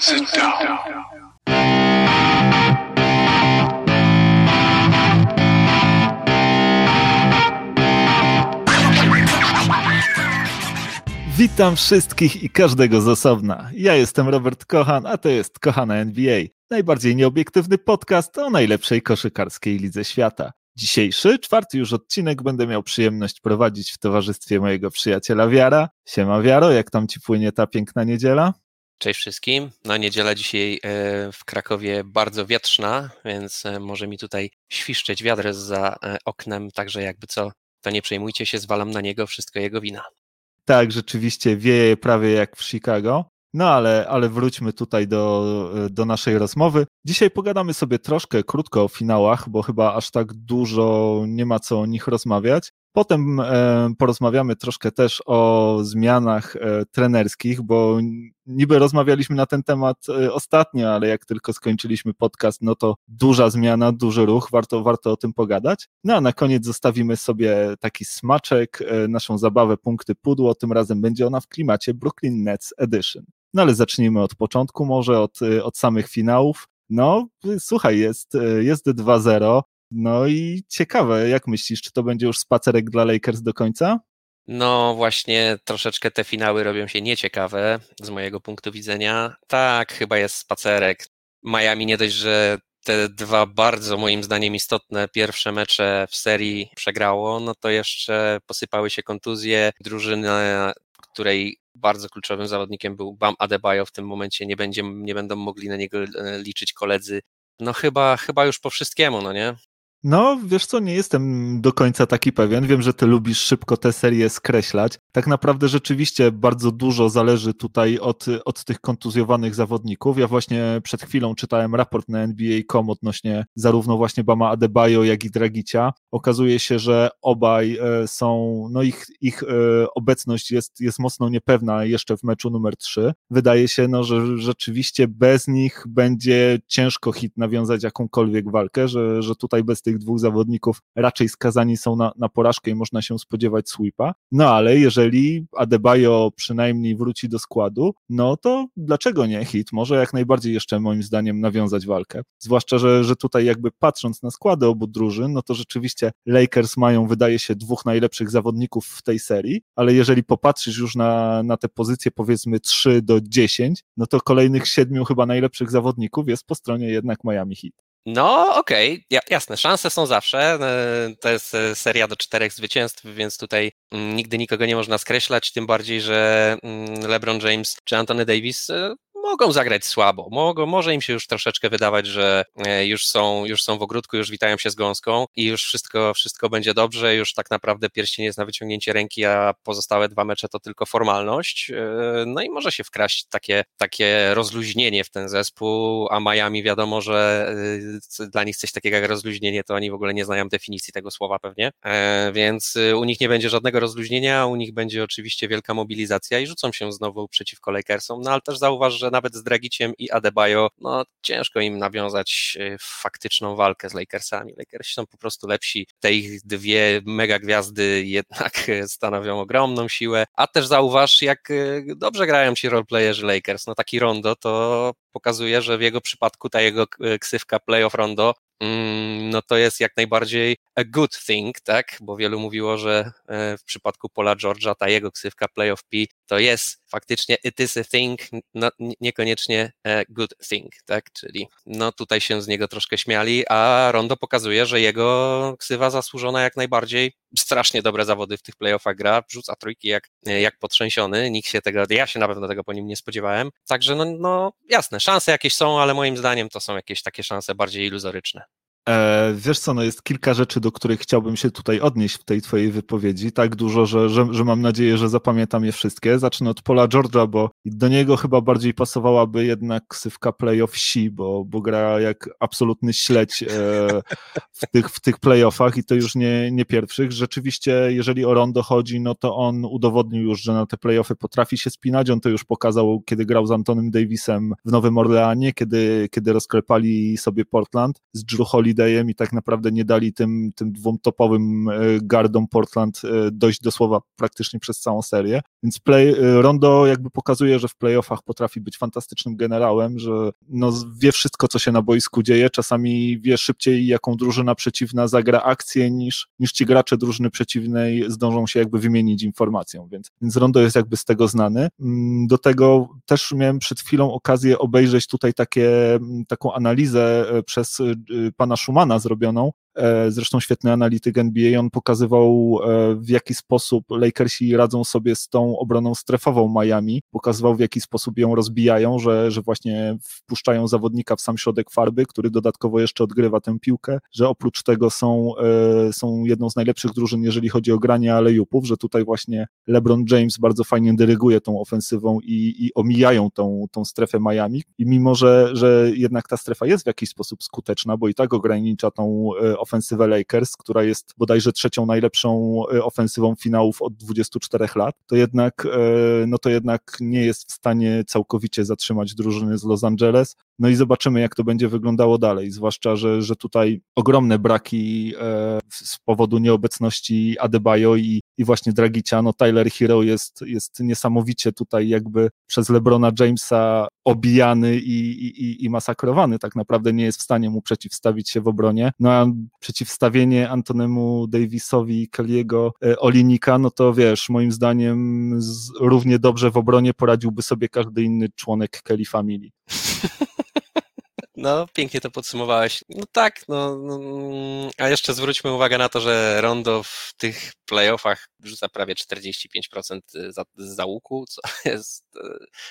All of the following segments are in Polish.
Sit down. Witam wszystkich i każdego z osobna. Ja jestem Robert Kochan, a to jest Kochana NBA. Najbardziej nieobiektywny podcast o najlepszej koszykarskiej lidze świata. Dzisiejszy, czwarty już odcinek będę miał przyjemność prowadzić w towarzystwie mojego przyjaciela Wiara. Siema Wiaro, jak tam ci płynie ta piękna niedziela? Cześć wszystkim. No niedziela dzisiaj e, w Krakowie bardzo wietrzna, więc e, może mi tutaj świszczeć wiadrę za e, oknem, także jakby co, to nie przejmujcie się, zwalam na niego wszystko jego wina. Tak, rzeczywiście wieje prawie jak w Chicago. No ale, ale wróćmy tutaj do, do naszej rozmowy. Dzisiaj pogadamy sobie troszkę krótko o finałach, bo chyba aż tak dużo nie ma co o nich rozmawiać. Potem e, porozmawiamy troszkę też o zmianach e, trenerskich, bo niby rozmawialiśmy na ten temat e, ostatnio, ale jak tylko skończyliśmy podcast, no to duża zmiana, duży ruch, warto, warto o tym pogadać. No a na koniec zostawimy sobie taki smaczek, naszą zabawę punkty pudło, tym razem będzie ona w klimacie Brooklyn Nets Edition. No ale zacznijmy od początku, może od, od samych finałów. No, słuchaj, jest, jest 2-0. No i ciekawe, jak myślisz, czy to będzie już spacerek dla Lakers do końca? No właśnie, troszeczkę te finały robią się nieciekawe z mojego punktu widzenia. Tak, chyba jest spacerek. Miami nie dość, że te dwa bardzo moim zdaniem istotne pierwsze mecze w serii przegrało, no to jeszcze posypały się kontuzje. Drużyna, której bardzo kluczowym zawodnikiem był Bam Adebayo, w tym momencie nie, będzie, nie będą mogli na niego e, liczyć koledzy. No chyba, chyba już po wszystkiemu, no nie? No, wiesz co, nie jestem do końca taki pewien. Wiem, że ty lubisz szybko te serie skreślać. Tak naprawdę rzeczywiście bardzo dużo zależy tutaj od, od tych kontuzjowanych zawodników. Ja właśnie przed chwilą czytałem raport na NBA.com odnośnie zarówno właśnie Bama Adebayo, jak i Dragicia. Okazuje się, że obaj e, są, no ich, ich e, obecność jest, jest mocno niepewna jeszcze w meczu numer 3. Wydaje się, no, że rzeczywiście bez nich będzie ciężko hit nawiązać jakąkolwiek walkę, że, że tutaj bez tych dwóch zawodników raczej skazani są na, na porażkę i można się spodziewać sweepa. No ale jeżeli Adebayo przynajmniej wróci do składu, no to dlaczego nie hit? Może jak najbardziej jeszcze moim zdaniem nawiązać walkę. Zwłaszcza, że, że tutaj jakby patrząc na składy obu drużyn, no to rzeczywiście Lakers mają, wydaje się, dwóch najlepszych zawodników w tej serii, ale jeżeli popatrzysz już na, na te pozycje powiedzmy 3 do 10, no to kolejnych siedmiu chyba najlepszych zawodników jest po stronie jednak Miami Heat. No, okej, okay. jasne, szanse są zawsze. E, to jest e, seria do czterech zwycięstw, więc tutaj mm, nigdy nikogo nie można skreślać, tym bardziej, że mm, LeBron James czy Anthony Davis e, mogą zagrać słabo. Mogą, może im się już troszeczkę wydawać, że e, już są, już są w ogródku, już witają się z gąską i już wszystko, wszystko będzie dobrze, już tak naprawdę pierścień jest na wyciągnięcie ręki, a pozostałe dwa mecze to tylko formalność. E, no i może się wkraść takie, takie rozluźnienie w ten zespół, a Miami wiadomo, że e, dla nich coś takiego jak rozluźnienie, to oni w ogóle nie znają definicji tego słowa pewnie, więc u nich nie będzie żadnego rozluźnienia, u nich będzie oczywiście wielka mobilizacja i rzucą się znowu przeciwko Lakersom, no ale też zauważ, że nawet z Dragiciem i Adebayo, no ciężko im nawiązać e, faktyczną walkę z Lakersami. Lakersi są po prostu lepsi. Te ich dwie mega gwiazdy jednak stanowią ogromną siłę, a też zauważ, jak e, dobrze grają ci roleplayerzy Lakers. No taki Rondo to pokazuje, że w jego przypadku ta jego e, ksywka playoff Rondo Mm, no to jest jak najbardziej a good thing, tak? Bo wielu mówiło, że w przypadku Pola George'a ta jego ksywka Playoff P to jest faktycznie it is a thing, no, niekoniecznie a good thing, tak? Czyli no tutaj się z niego troszkę śmiali, a Rondo pokazuje, że jego ksywa zasłużona jak najbardziej. Strasznie dobre zawody w tych playoffach gra, rzuca trójki jak, jak potrzęsiony, nikt się tego, ja się na pewno tego po nim nie spodziewałem. Także no, no jasne, szanse jakieś są, ale moim zdaniem to są jakieś takie szanse bardziej iluzoryczne. E, wiesz co, no jest kilka rzeczy, do których chciałbym się tutaj odnieść w tej twojej wypowiedzi. Tak dużo, że, że, że mam nadzieję, że zapamiętam je wszystkie. Zacznę od Pola George'a, bo do niego chyba bardziej pasowałaby jednak ksywka playoff si, bo, bo gra jak absolutny śledź e, w tych, w tych playoffach i to już nie, nie pierwszych. Rzeczywiście, jeżeli o Rondo chodzi, no to on udowodnił już, że na te playoffy potrafi się spinać. On to już pokazał, kiedy grał z Antonym Davisem w Nowym Orleanie, kiedy, kiedy rozklepali sobie Portland z Drew Holiday Dayem i tak naprawdę nie dali tym, tym dwóm topowym e, gardom Portland e, dojść do słowa praktycznie przez całą serię. Więc play, Rondo jakby pokazuje, że w playoffach potrafi być fantastycznym generałem, że no, wie wszystko, co się na boisku dzieje, czasami wie szybciej, jaką drużyna przeciwna zagra akcję, niż, niż ci gracze drużyny przeciwnej zdążą się jakby wymienić informacją, więc, więc Rondo jest jakby z tego znany. Mm, do tego też miałem przed chwilą okazję obejrzeć tutaj takie, mm, taką analizę e, przez e, pana Schumana zrobioną, zresztą świetny analityk NBA, on pokazywał e, w jaki sposób Lakersi radzą sobie z tą obroną strefową Miami, pokazywał w jaki sposób ją rozbijają, że, że właśnie wpuszczają zawodnika w sam środek farby, który dodatkowo jeszcze odgrywa tę piłkę, że oprócz tego są, e, są jedną z najlepszych drużyn, jeżeli chodzi o granie alejupów, że tutaj właśnie LeBron James bardzo fajnie dyryguje tą ofensywą i, i omijają tą, tą strefę Miami. I mimo, że, że jednak ta strefa jest w jakiś sposób skuteczna, bo i tak ogranicza tą ofensywę ofensywę Lakers, która jest bodajże trzecią najlepszą e, ofensywą finałów od 24 lat, to jednak, e, no to jednak nie jest w stanie całkowicie zatrzymać drużyny z Los Angeles. No i zobaczymy, jak to będzie wyglądało dalej, zwłaszcza, że, że tutaj ogromne braki e, z powodu nieobecności Adebayo i, i właśnie Dragicia, no Tyler Hero jest, jest niesamowicie tutaj jakby przez LeBrona Jamesa obijany i, i, i masakrowany, tak naprawdę nie jest w stanie mu przeciwstawić się w obronie, no a przeciwstawienie Antonemu Davisowi i Kelly'ego e, Olinika, no to wiesz, moim zdaniem z, równie dobrze w obronie poradziłby sobie każdy inny członek Kelly Family. No, pięknie to podsumowałeś. No tak, no, no, a jeszcze zwróćmy uwagę na to, że Rondo w tych playoffach rzuca prawie 45% za, za łuku, co jest e,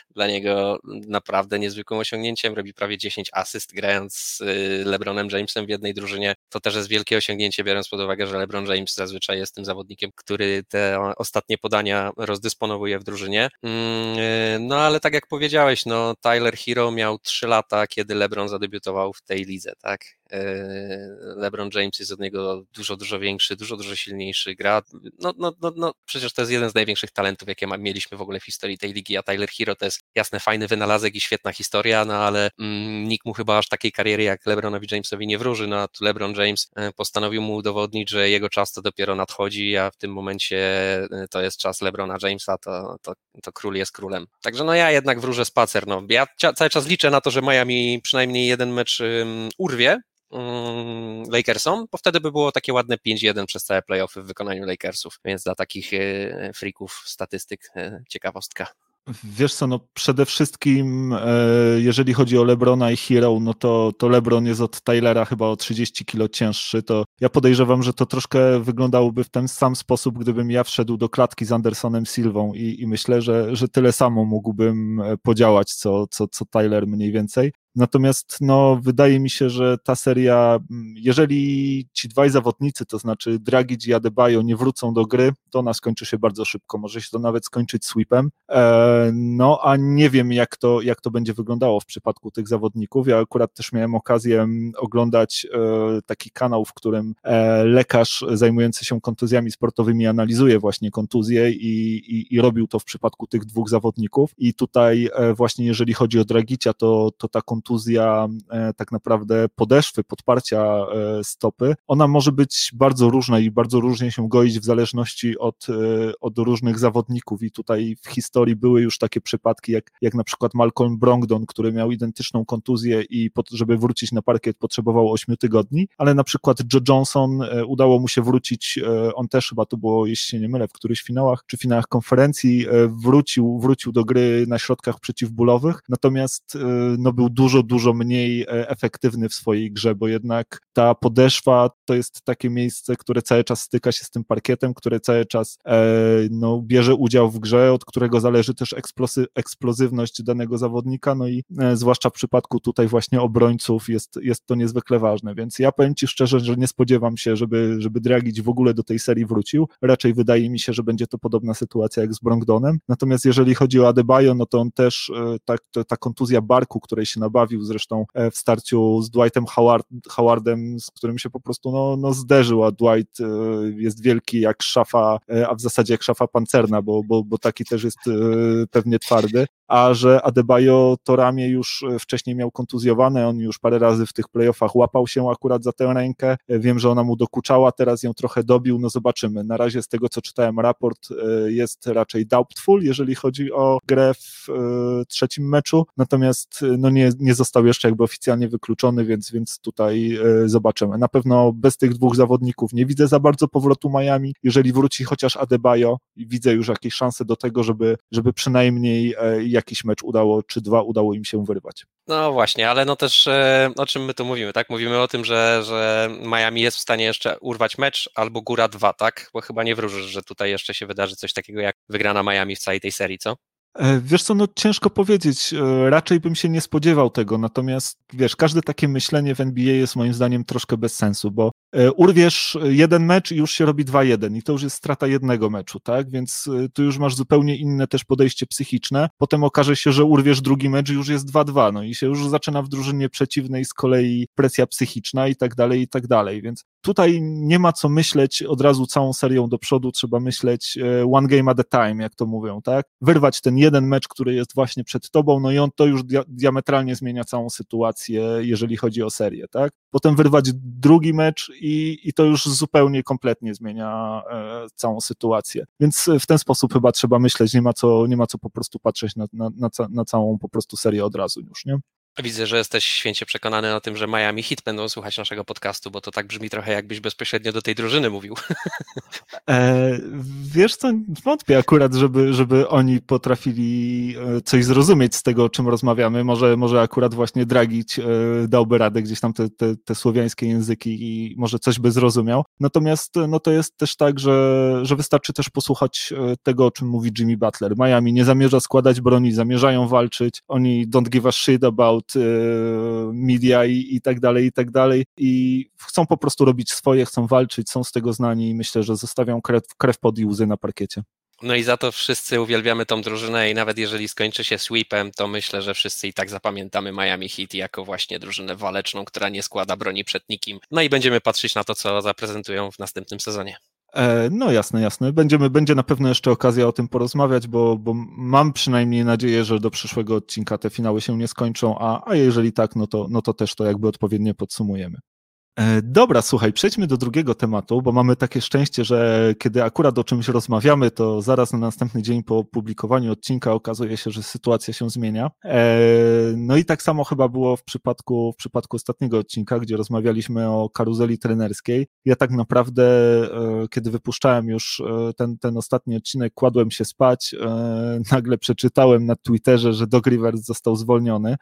dla niego naprawdę niezwykłym osiągnięciem. Robi prawie 10 asyst grając z e, LeBronem Jamesem w jednej drużynie. To też jest wielkie osiągnięcie, biorąc pod uwagę, że LeBron James zazwyczaj jest tym zawodnikiem, który te ostatnie podania rozdysponowuje w drużynie. Mm, no ale tak jak powiedziałeś, no Tyler Hero miał 3 lata, kiedy LeBron zadebiutował w tej lidze, tak? LeBron James jest od niego dużo, dużo większy, dużo, dużo silniejszy, gra no, no, no, no, przecież to jest jeden z największych talentów, jakie mieliśmy w ogóle w historii tej ligi, a Tyler Hero to jest jasne, fajny wynalazek i świetna historia, no ale mm, nikt mu chyba aż takiej kariery jak LeBronowi Jamesowi nie wróży, no a tu LeBron James e, postanowił mu udowodnić, że jego czas to dopiero nadchodzi, a w tym momencie e, to jest czas LeBrona Jamesa, to, to, to król jest królem. Także no ja jednak wróżę spacer, no ja cały czas liczę na to, że Miami przynajmniej jeden mecz um, urwie, Lakersom, bo wtedy by było takie ładne 5-1 przez całe playoffy w wykonaniu Lakersów, więc dla takich e, freaków statystyk e, ciekawostka. Wiesz co, no przede wszystkim e, jeżeli chodzi o Lebrona i Hero, no to, to Lebron jest od Tylera chyba o 30 kilo cięższy, to ja podejrzewam, że to troszkę wyglądałoby w ten sam sposób, gdybym ja wszedł do klatki z Andersonem Silvą i, i myślę, że, że tyle samo mógłbym podziałać, co, co, co Tyler mniej więcej. Natomiast no, wydaje mi się, że ta seria, jeżeli ci dwaj zawodnicy, to znaczy Dragic i Adebayo nie wrócą do gry, to ona skończy się bardzo szybko. Może się to nawet skończyć sweepem. E, no a nie wiem, jak to, jak to będzie wyglądało w przypadku tych zawodników. Ja akurat też miałem okazję mm, oglądać e, taki kanał, w którym e, lekarz zajmujący się kontuzjami sportowymi analizuje właśnie kontuzje i, i, i robił to w przypadku tych dwóch zawodników. I tutaj właśnie jeżeli chodzi o Dragicia, to, to ta kontuzja kontuzja e, tak naprawdę podeszwy, podparcia e, stopy, ona może być bardzo różna i bardzo różnie się goić w zależności od, e, od różnych zawodników. I tutaj w historii były już takie przypadki, jak, jak na przykład Malcolm Brogdon, który miał identyczną kontuzję i pod, żeby wrócić na parkiet potrzebował 8 tygodni, ale na przykład Joe Johnson udało mu się wrócić, on też chyba to było, jeśli się nie mylę, w którychś finałach czy finałach konferencji, wrócił, wrócił do gry na środkach przeciwbólowych, natomiast no, był dużo dużo, dużo mniej e, efektywny w swojej grze, bo jednak ta podeszwa to jest takie miejsce, które cały czas styka się z tym parkietem, które cały czas e, no, bierze udział w grze, od którego zależy też eksplozywność danego zawodnika, no i e, zwłaszcza w przypadku tutaj właśnie obrońców jest, jest to niezwykle ważne, więc ja powiem Ci szczerze, że nie spodziewam się, żeby, żeby Dragic w ogóle do tej serii wrócił, raczej wydaje mi się, że będzie to podobna sytuacja jak z Brongdonem, natomiast jeżeli chodzi o Adebayo, no to on też, ta, ta kontuzja barku, której się nabawił, pojawił zresztą e, w starciu z Dwightem Howard, Howardem, z którym się po prostu no, no zderzył, a Dwight e, jest wielki jak szafa, e, a w zasadzie jak szafa pancerna, bo, bo, bo taki też jest pewnie twardy. a że Adebayo to ramię już wcześniej miał kontuzjowane, on już parę razy w tych playoffach łapał się akurat za tę rękę, wiem, że ona mu dokuczała, teraz ją trochę dobił, no zobaczymy. Na razie z tego, co czytałem raport, jest raczej doubtful, jeżeli chodzi o grę w trzecim meczu, natomiast no nie, nie został jeszcze jakby oficjalnie wykluczony, więc, więc tutaj zobaczymy. Na pewno bez tych dwóch zawodników nie widzę za bardzo powrotu Miami, jeżeli wróci chociaż Adebayo, widzę już jakieś szanse do tego, żeby, żeby przynajmniej e, jakiś mecz udało, czy dwa udało im się wyrwać. No właśnie, ale no też e, o czym my tu mówimy, tak? Mówimy o tym, że, że Miami jest w stanie jeszcze urwać mecz albo góra dwa, tak? Bo chyba nie wróżysz, że tutaj jeszcze się wydarzy coś takiego jak wygrana Miami w całej tej serii, co? E, wiesz co, no ciężko powiedzieć, raczej bym się nie spodziewał tego, natomiast wiesz, każde takie myślenie w NBA jest moim zdaniem troszkę bez sensu, bo E, urwiesz jeden mecz i już się robi 2-1 i to już jest strata jednego meczu, tak? Więc e, tu już masz zupełnie inne też podejście psychiczne. Potem okaże się, że urwiesz drugi mecz i już jest 2-2, no i się już zaczyna w drużynie przeciwnej z kolei presja psychiczna i tak dalej, i tak dalej. Więc tutaj nie ma co myśleć od razu całą serią do przodu, trzeba myśleć e, one game at a time, jak to mówią, tak? Wyrwać ten jeden mecz, który jest właśnie przed tobą, no i on to już diametralnie zmienia całą sytuację, jeżeli chodzi o serię, tak? Potem wyrwać drugi mecz i, i to już zupełnie, kompletnie zmienia e, całą sytuację. Więc w ten sposób chyba trzeba myśleć, nie ma co, nie ma co po prostu patrzeć na, na, na, na całą po prostu serię od razu już, nie? Widzę, że jesteś święcie przekonany o tym, że Miami Hit będą słuchać naszego podcastu, bo to tak brzmi trochę jakbyś bezpośrednio do tej drużyny mówił. E, wiesz co, wątpię akurat, żeby, żeby oni potrafili e, coś zrozumieć z tego, o czym rozmawiamy. Może, może akurat właśnie Dragić e, dałby radę gdzieś tam te, te, te słowiańskie języki i może coś by zrozumiał. Natomiast no to jest też tak, że, że wystarczy też posłuchać e, tego, o czym mówi Jimmy Butler. Miami nie zamierza składać broni, zamierzają walczyć. Oni don't give a shit about Y, media i, i tak dalej, i tak dalej. I chcą po prostu robić swoje, chcą walczyć, są z tego znani i myślę, że zostawią krew, krew pod i łzy na parkiecie. No i za to wszyscy uwielbiamy tą drużynę i nawet jeżeli skończy się sweepem, to myślę, że wszyscy i tak zapamiętamy Miami Heat jako właśnie drużynę waleczną, która nie składa broni przed nikim. No i będziemy patrzeć na to, co zaprezentują w następnym sezonie. E, no jasne, jasne. Będziemy, będzie na pewno jeszcze okazja o tym porozmawiać, bo, bo mam przynajmniej nadzieję, że do przyszłego odcinka te finały się nie skończą, a, a jeżeli tak, no to, no to też to jakby odpowiednio podsumujemy. E, dobra, słuchaj, przejdźmy do drugiego tematu, bo mamy takie szczęście, że kiedy akurat o czymś rozmawiamy, to zaraz na następny dzień po opublikowaniu odcinka okazuje się, że sytuacja się zmienia. E, no i tak samo chyba było w przypadku, w przypadku ostatniego odcinka, gdzie rozmawialiśmy o karuzeli trenerskiej. Ja tak naprawdę, e, kiedy wypuszczałem już ten, ten ostatni odcinek, kładłem się spać, nagle przeczytałem na Twitterze, że Doc Rivers został zwolniony.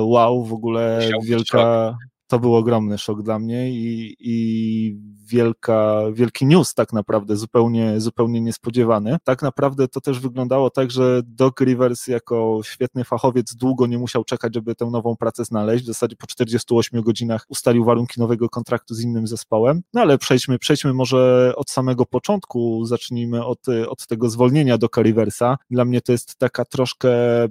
Wow, w ogóle wielka to był ogromny szok dla mnie i, i wielka, wielki news tak naprawdę, zupełnie, zupełnie niespodziewany. Tak naprawdę to też wyglądało tak, że Doc Rivers jako świetny fachowiec długo nie musiał czekać, żeby tę nową pracę znaleźć. W zasadzie po 48 godzinach ustalił warunki nowego kontraktu z innym zespołem. No ale przejdźmy, przejdźmy może od samego początku, zacznijmy od, od tego zwolnienia Doca Riversa. Dla mnie to jest taka troszkę e,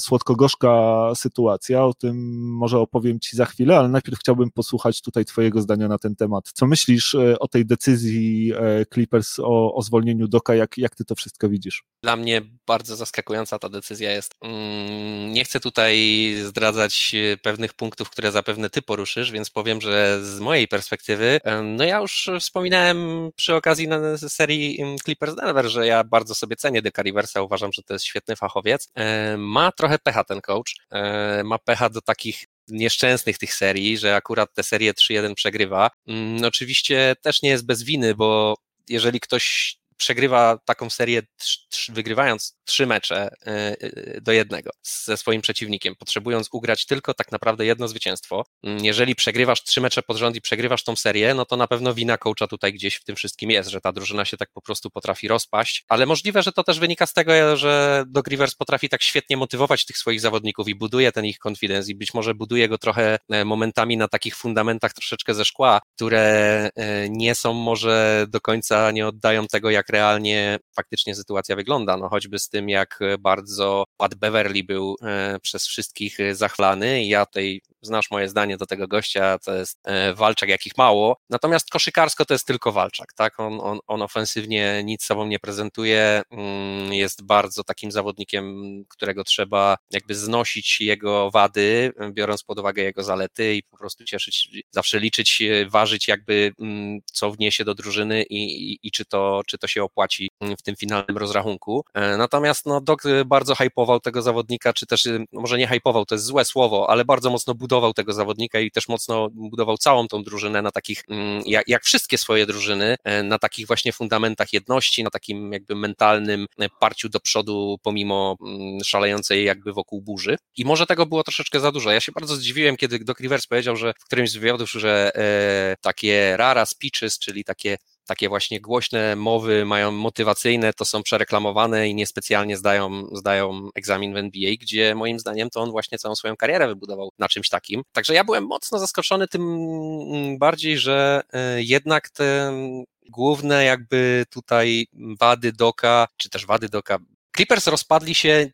słodko-gorzka sytuacja, o tym może opowiem Ci za chwilę, ale najpierw chciałbym posłuchać tutaj Twojego zdania na ten temat. Co myślisz e, o tej decyzji e, Clippers o, o zwolnieniu Doka? Jak, jak Ty to wszystko widzisz? Dla mnie bardzo zaskakująca ta decyzja jest. Mm, nie chcę tutaj zdradzać e, pewnych punktów, które zapewne Ty poruszysz, więc powiem, że z mojej perspektywy, no ja już wspominałem przy okazji serii Clippers Denver, że ja bardzo sobie cenię Deka Riversa, uważam, że to jest świetny fachowiec. Ma trochę pecha ten coach, ma pecha do takich nieszczęsnych tych serii, że akurat te serie 3-1 przegrywa. Mm, oczywiście też nie jest bez winy, bo jeżeli ktoś przegrywa taką serię, wygrywając trzy mecze e, e, do jednego ze swoim przeciwnikiem, potrzebując ugrać tylko tak naprawdę jedno zwycięstwo. Mm, jeżeli przegrywasz trzy mecze pod rząd i przegrywasz tą serię, no to na pewno wina coacha tutaj gdzieś w tym wszystkim jest, że ta drużyna się tak po prostu potrafi rozpaść, ale możliwe, że to też wynika z tego, że Doc Rivers potrafi tak świetnie motywować tych swoich zawodników i buduje ten ich confidence i być może buduje go trochę e, momentami na takich fundamentach troszeczkę ze szkła, które nie są może do końca, nie oddają tego, jak realnie faktycznie sytuacja wygląda, no choćby z tym, jak bardzo Pat Beverly był e, przez wszystkich zachwalany. Ja tej znasz moje zdanie do tego gościa, to jest e, walczak jakich mało, natomiast koszykarsko to jest tylko walczak, tak, on, on, on ofensywnie nic sobą nie prezentuje, mm, jest bardzo takim zawodnikiem, którego trzeba jakby znosić jego wady, biorąc pod uwagę jego zalety i po prostu cieszyć, zawsze liczyć, ważyć jakby mm, co wniesie do drużyny i, i, i czy, to, czy to się opłaci w tym finalnym rozrachunku. E, natomiast no, Doc bardzo hypował tego zawodnika, czy też no, może nie hypował, to jest złe słowo, ale bardzo mocno budował tego zawodnika i też mocno budował całą tą drużynę na takich, mm, jak, jak wszystkie swoje drużyny, e, na takich właśnie fundamentach jedności, na takim jakby mentalnym e, parciu do przodu pomimo mm, szalejącej jakby wokół burzy. I może tego było troszeczkę za dużo. Ja się bardzo zdziwiłem, kiedy Doc Rivers powiedział, że w którymś z wywiadów, że e, takie rara speeches, czyli takie takie właśnie głośne mowy mają motywacyjne, to są przereklamowane i niespecjalnie zdają, zdają egzamin w NBA, gdzie moim zdaniem to on właśnie całą swoją karierę wybudował na czymś takim. Także ja byłem mocno zaskoczony tym bardziej, że e, jednak te główne jakby tutaj wady Doka, czy też wady Doka, Clippers rozpadli się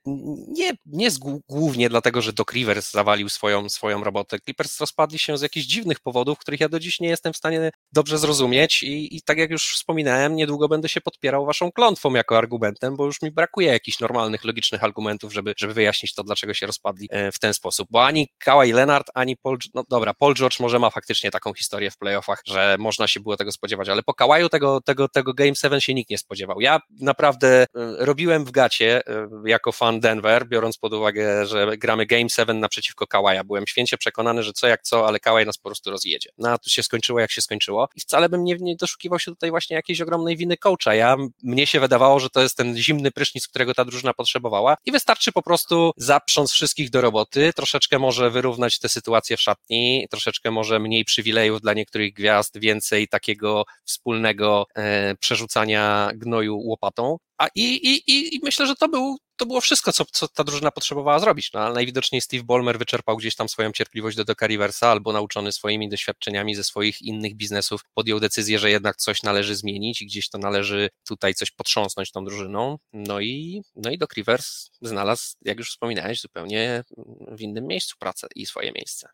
nie, nie z, głównie dlatego, że Doc Rivers zawalił swoją, swoją robotę. Clippers rozpadli się z jakichś dziwnych powodów, których ja do dziś nie jestem w stanie dobrze zrozumieć i, i tak jak już wspominałem, niedługo będę się podpierał waszą klątwą jako argumentem, bo już mi brakuje jakichś normalnych, logicznych argumentów, żeby, żeby wyjaśnić to, dlaczego się rozpadli e, w ten sposób. Bo ani Kawhi Leonard, ani Paul, no dobra, Paul George może ma faktycznie taką historię w playoffach, że można się było tego spodziewać, ale po Kawaju tego, tego, tego Game 7 się nikt nie spodziewał. Ja naprawdę e, robiłem w gacie E, jako fan Denver, biorąc pod uwagę, że gramy Game 7 naprzeciwko Kawaja. Byłem święcie przekonany, że co jak co, ale Kawaj nas po prostu rozjedzie. No a tu się skończyło jak się skończyło i wcale bym nie, nie doszukiwał się tutaj właśnie jakiejś ogromnej winy coacha. Ja, mnie się wydawało, że to jest ten zimny prysznic, którego ta drużyna potrzebowała i wystarczy po prostu zaprząc wszystkich do roboty, troszeczkę może wyrównać tę sytuację w szatni, troszeczkę może mniej przywilejów dla niektórych gwiazd, więcej takiego wspólnego e, przerzucania gnoju łopatą a i, i, i myślę, że to, był, to było wszystko, co, co ta drużyna potrzebowała zrobić. No, ale najwidoczniej Steve Ballmer wyczerpał gdzieś tam swoją cierpliwość do Doka Riversa, albo nauczony swoimi doświadczeniami ze swoich innych biznesów, podjął decyzję, że jednak coś należy zmienić i gdzieś to należy tutaj coś potrząsnąć tą drużyną. No i, no i Doc Rivers znalazł, jak już wspominałeś, zupełnie w innym miejscu pracę i swoje miejsce.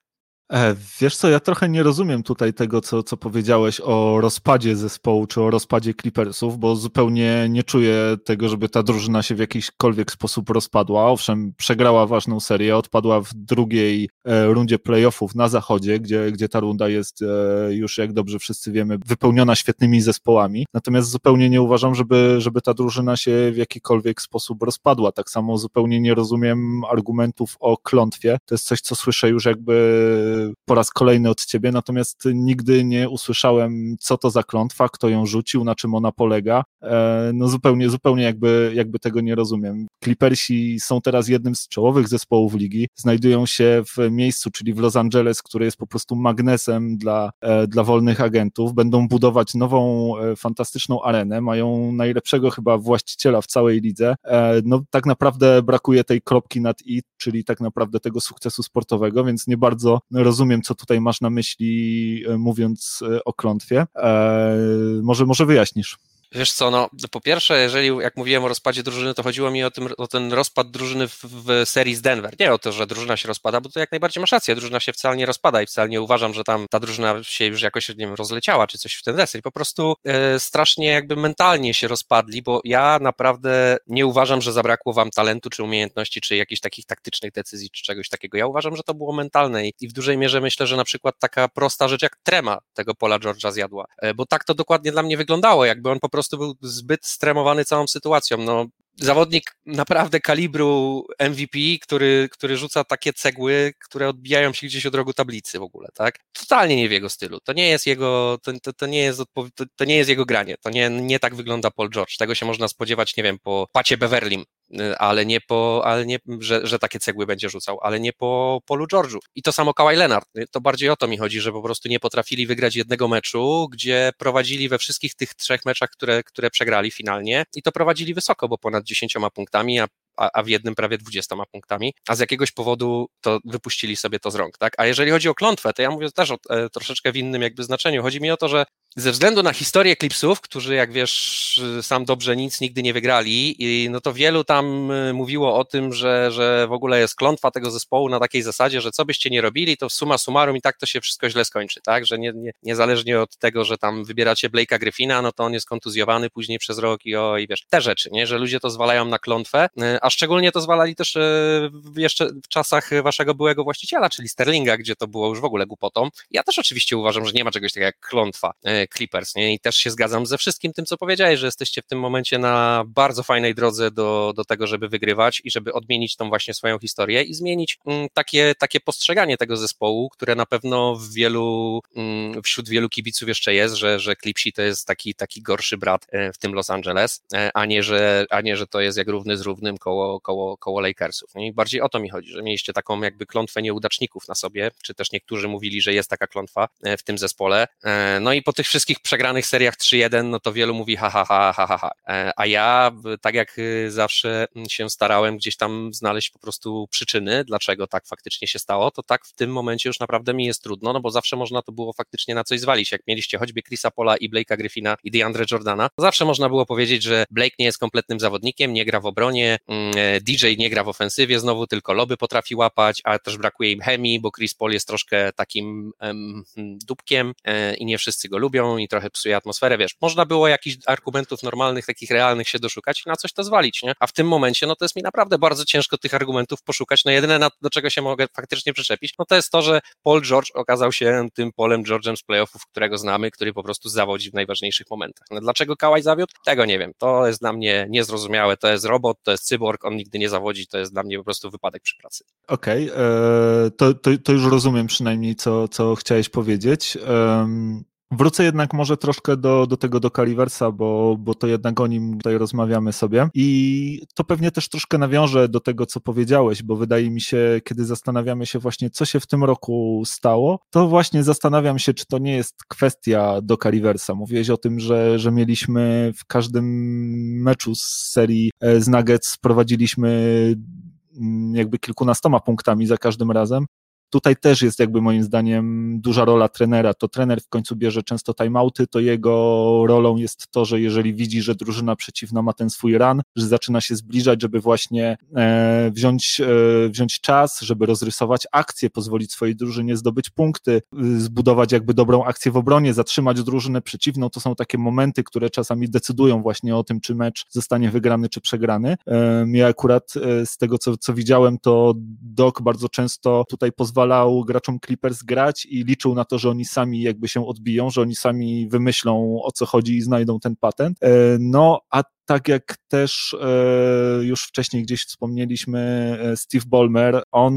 E, wiesz co, ja trochę nie rozumiem tutaj tego, co, co powiedziałeś o rozpadzie zespołu, czy o rozpadzie Clippersów, bo zupełnie nie czuję tego, żeby ta drużyna się w jakikolwiek sposób rozpadła. Owszem, przegrała ważną serię, odpadła w drugiej e, rundzie playoffów na zachodzie, gdzie, gdzie ta runda jest e, już, jak dobrze wszyscy wiemy, wypełniona świetnymi zespołami. Natomiast zupełnie nie uważam, żeby, żeby ta drużyna się w jakikolwiek sposób rozpadła. Tak samo zupełnie nie rozumiem argumentów o klątwie. To jest coś, co słyszę już jakby po raz kolejny od ciebie, natomiast nigdy nie usłyszałem, co to za klątwa, kto ją rzucił, na czym ona polega. E, no zupełnie, zupełnie jakby, jakby tego nie rozumiem. Clippersi są teraz jednym z czołowych zespołów ligi, znajdują się w miejscu, czyli w Los Angeles, które jest po prostu magnesem dla, e, dla wolnych agentów. Będą budować nową, e, fantastyczną arenę, mają najlepszego chyba właściciela w całej lidze. No tak naprawdę brakuje tej kropki nad i, czyli tak naprawdę tego sukcesu sportowego, więc nie bardzo rozumiem, co tutaj masz na myśli, e, mówiąc e, o klątwie. E, może, może wyjaśnisz. Wiesz co, no po pierwsze, jeżeli jak mówiłem o rozpadzie drużyny, to chodziło mi o, tym, o ten rozpad drużyny w, w, serii z Denver. Nie o to, że drużyna się rozpada, bo to jak najbardziej masz rację, drużyna się wcale nie rozpada i wcale nie uważam, że tam ta drużyna się już jakoś, nie wiem, rozleciała czy coś w ten deseń. Po prostu e, strasznie jakby mentalnie się rozpadli, bo ja naprawdę nie uważam, że zabrakło wam talentu, czy umiejętności, czy jakichś takich taktycznych decyzji, czy czegoś takiego. Ja uważam, że to było mentalne i, w dużej mierze myślę, że na przykład taka prosta rzecz jak trema tego Pola George'a zjadła, e, bo tak to dokładnie dla mnie wyglądało, jakby on po prostu był zbyt stremowany całą sytuacją. No, zawodnik naprawdę kalibru MVP, który, który rzuca takie cegły, które odbijają się gdzieś od rogu tablicy w ogóle, tak? Totalnie nie w jego stylu. To nie jest jego, to, to, to nie, jest to, to, nie jest jego granie. To nie, nie tak wygląda Paul George. Tego się można spodziewać, nie wiem, po Pacie Beverlim, ale nie po, ale nie, że, że takie cegły będzie rzucał, ale nie po Polu George'u. I to samo Kawhi Leonard. To bardziej o to mi chodzi, że po prostu nie potrafili wygrać jednego meczu, gdzie prowadzili we wszystkich tych trzech meczach, które, które przegrali finalnie i to prowadzili wysoko, bo ponad 10 punktami, a a, w jednym prawie 20 punktami, a z jakiegoś powodu to wypuścili sobie to z rąk, tak? A jeżeli chodzi o klątwę, to ja mówię też o e, troszeczkę w innym jakby znaczeniu. Chodzi mi o to, że ze względu na historię Clipsów, którzy jak wiesz, sam dobrze nic nigdy nie wygrali, i no to wielu tam y, mówiło o tym, że, że w ogóle jest klątwa tego zespołu na takiej zasadzie, że co byście nie robili, to suma summarum i tak to się wszystko źle skończy, tak? Że nie, nie, niezależnie od tego, że tam wybieracie Blake'a Griffina, no to on jest kontuzjowany później przez rok i o, i wiesz, te rzeczy, nie? Że ludzie to zwalają na klątwę, y, a szczególnie to zwalali też y, jeszcze w czasach waszego byłego właściciela, czyli Sterlinga, gdzie to było już w ogóle głupotą. Ja też oczywiście uważam, że nie ma czegoś takiego jak klątwa Clippers, nie? I też się zgadzam ze wszystkim tym, co powiedziałeś, że jesteście w tym momencie na bardzo fajnej drodze do, do tego, żeby wygrywać i żeby odmienić tą właśnie swoją historię i zmienić mm, takie, takie postrzeganie tego zespołu, które na pewno w wielu, mm, wśród wielu kibiców jeszcze jest, że, że Clipsi to jest taki, taki gorszy brat e, w tym Los Angeles, e, a nie, że, a nie, że to jest jak równy z równym koło, koło, koło Lakersów. I bardziej o to mi chodzi, że mieliście taką jakby klątwę nieudaczników na sobie, czy też niektórzy mówili, że jest taka klątwa e, w tym zespole. No i po tych wszystkich przegranych seriach 3-1, no to wielu mówi ha, ha, ha, ha, ha, ha. E, a ja, tak jak y, zawsze się starałem gdzieś tam znaleźć po prostu przyczyny, dlaczego tak faktycznie się stało, to tak w tym momencie już naprawdę mi jest trudno, no bo zawsze można to było faktycznie na coś zwalić. Jak mieliście choćby Chrisa Pola i Blake'a Griffina i DeAndre Jordana, zawsze można było powiedzieć, że Blake nie jest kompletnym zawodnikiem, nie gra w obronie, mm, e, DJ nie gra w ofensywie, znowu tylko loby potrafi łapać, a też brakuje im chemii, bo Chris Paul jest troszkę takim um, dupkiem e, i nie wszyscy go lubią i trochę psuje atmosferę, wiesz, można było jakichś argumentów normalnych, takich realnych się doszukać i na coś to zwalić, nie? A w tym momencie, no to jest mi naprawdę bardzo ciężko tych argumentów poszukać, no jedyne do czego się mogę faktycznie przyczepić, no to jest to, że Paul George okazał się tym Polem George'em z playoffów, którego znamy, który po prostu zawodzi w najważniejszych momentach. No dlaczego Kałaj zawiódł? Tego nie wiem, to jest dla mnie niezrozumiałe, to jest robot, to jest cyborg, on nigdy nie zawodzi, to jest dla mnie po prostu wypadek przy pracy. Okej, okay, e, to, to, to, już rozumiem przynajmniej, co, co chciałeś powiedzieć. Wrócę jednak może troszkę do, do tego do Caliversa, bo, bo to jednak o nim tutaj rozmawiamy sobie. I to pewnie też troszkę nawiążę do tego, co powiedziałeś, bo wydaje mi się, kiedy zastanawiamy się właśnie, co się w tym roku stało, to właśnie zastanawiam się, czy to nie jest kwestia do Caliversa. Mówiłeś o tym, że, że mieliśmy w każdym meczu z serii e, z Nuggets, prowadziliśmy mm, jakby kilkunastoma punktami za każdym razem, Tutaj też jest jakby moim zdaniem duża rola trenera. To trener w końcu bierze często timeouty, to jego rolą jest to, że jeżeli widzi, że drużyna przeciwna ma ten swój run, że zaczyna się zbliżać, żeby właśnie e, wziąć, e, wziąć czas, żeby rozrysować akcję, pozwolić swojej drużynie zdobyć punkty, zbudować jakby dobrą akcję w obronie, zatrzymać drużynę przeciwną. To są takie momenty, które czasami decydują właśnie o tym, czy mecz zostanie wygrany, czy przegrany. E, ja akurat e, z tego, co, co widziałem, to Doc bardzo często tutaj pozwala pozwalał graczom Clippers grać i liczył na to, że oni sami jakby się odbiją, że oni sami wymyślą o co chodzi i znajdą ten patent. E, no, a tak jak też e, już wcześniej gdzieś wspomnieliśmy, e, Steve Ballmer, on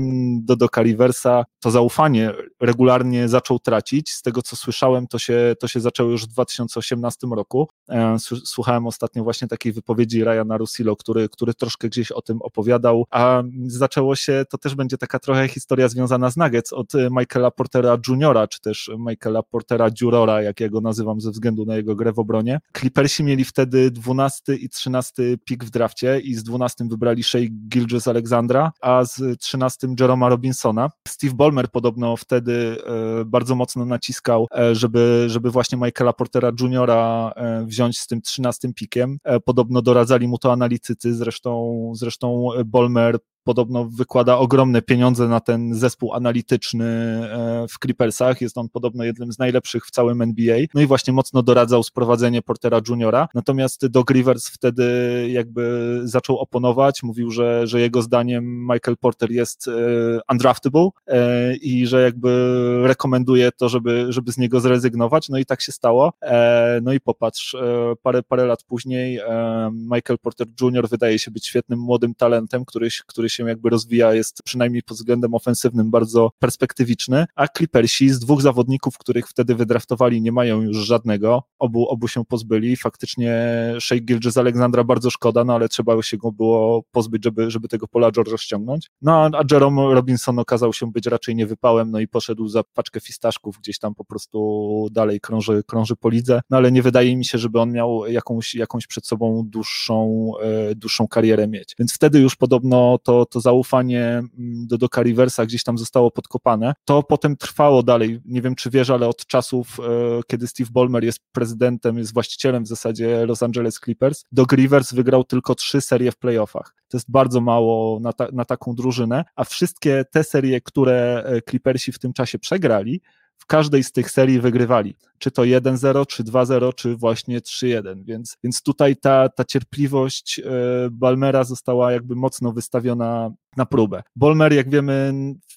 do Doka Riversa to zaufanie regularnie zaczął tracić. Z tego co słyszałem, to się, to się zaczęło już w 2018 roku. E, słuchałem ostatnio właśnie takiej wypowiedzi Ryana Russillo, który, który troszkę gdzieś o tym opowiadał, a zaczęło się, to też będzie taka trochę historia związana z Nuggets od Michaela Portera Juniora, czy też Michaela Portera Jurora, jak ja go nazywam ze względu na jego grę w obronie. Clippersi mieli wtedy 12 i 13 pik w drafcie i z 12 wybrali Shea Gilgis Alexandra, a z 13 Jeroma Robinsona. Steve Ballmer podobno wtedy e, bardzo mocno naciskał, e, żeby, żeby właśnie Michaela Portera Juniora e, wziąć z tym 13 pikiem. Podobno doradzali mu to analitycy, zresztą, zresztą Ballmer podobno wykłada ogromne pieniądze na ten zespół analityczny e, w Clippersach. Jest on podobno jednym z najlepszych w całym NBA. No i właśnie mocno doradzał sprowadzenie Portera Juniora. Natomiast Doc Rivers wtedy jakby zaczął oponować, mówił, że, że jego zdaniem Michael Porter jest e, undraftable e, i że jakby rekomenduje to, żeby, żeby z niego zrezygnować. No i tak się stało. No i popatrz, parę, parę lat później Michael Porter Jr. wydaje się być świetnym młodym talentem, który, który się jakby rozwija, jest przynajmniej pod względem ofensywnym bardzo perspektywiczny, a Clippersi z dwóch zawodników, których wtedy wydraftowali, nie mają już żadnego, obu, obu się pozbyli, faktycznie Shea Gilgis Aleksandra bardzo szkoda, no ale trzeba się go było pozbyć, żeby, żeby tego pola George'a ściągnąć, no a Jerome Robinson okazał się być raczej niewypałem, no i poszedł za paczkę fistaszków, gdzieś tam po prostu dalej krąży, krąży po lidze, no ale nie wydaje mi się, żeby on miał jakąś, jakąś przed sobą dłuższą, e, dłuższą karierę mieć, więc wtedy już podobno to to, zaufanie mm, do Doka Riversa gdzieś tam zostało podkopane, to potem trwało dalej. Nie wiem, czy wiesz, ale od czasów, e, kiedy Steve Ballmer jest prezydentem, jest właścicielem w zasadzie Los Angeles Clippers, Doc Rivers wygrał tylko trzy serie w playoffach. To jest bardzo mało na, ta, na taką drużynę, a wszystkie te serie, które e, Clippersi w tym czasie przegrali, w każdej z tych serii wygrywali. Czy to 1-0, czy 2-0, czy właśnie 3-1. Więc, więc tutaj ta, ta cierpliwość e, Balmera została jakby mocno wystawiona na próbę. Bolmer, jak wiemy,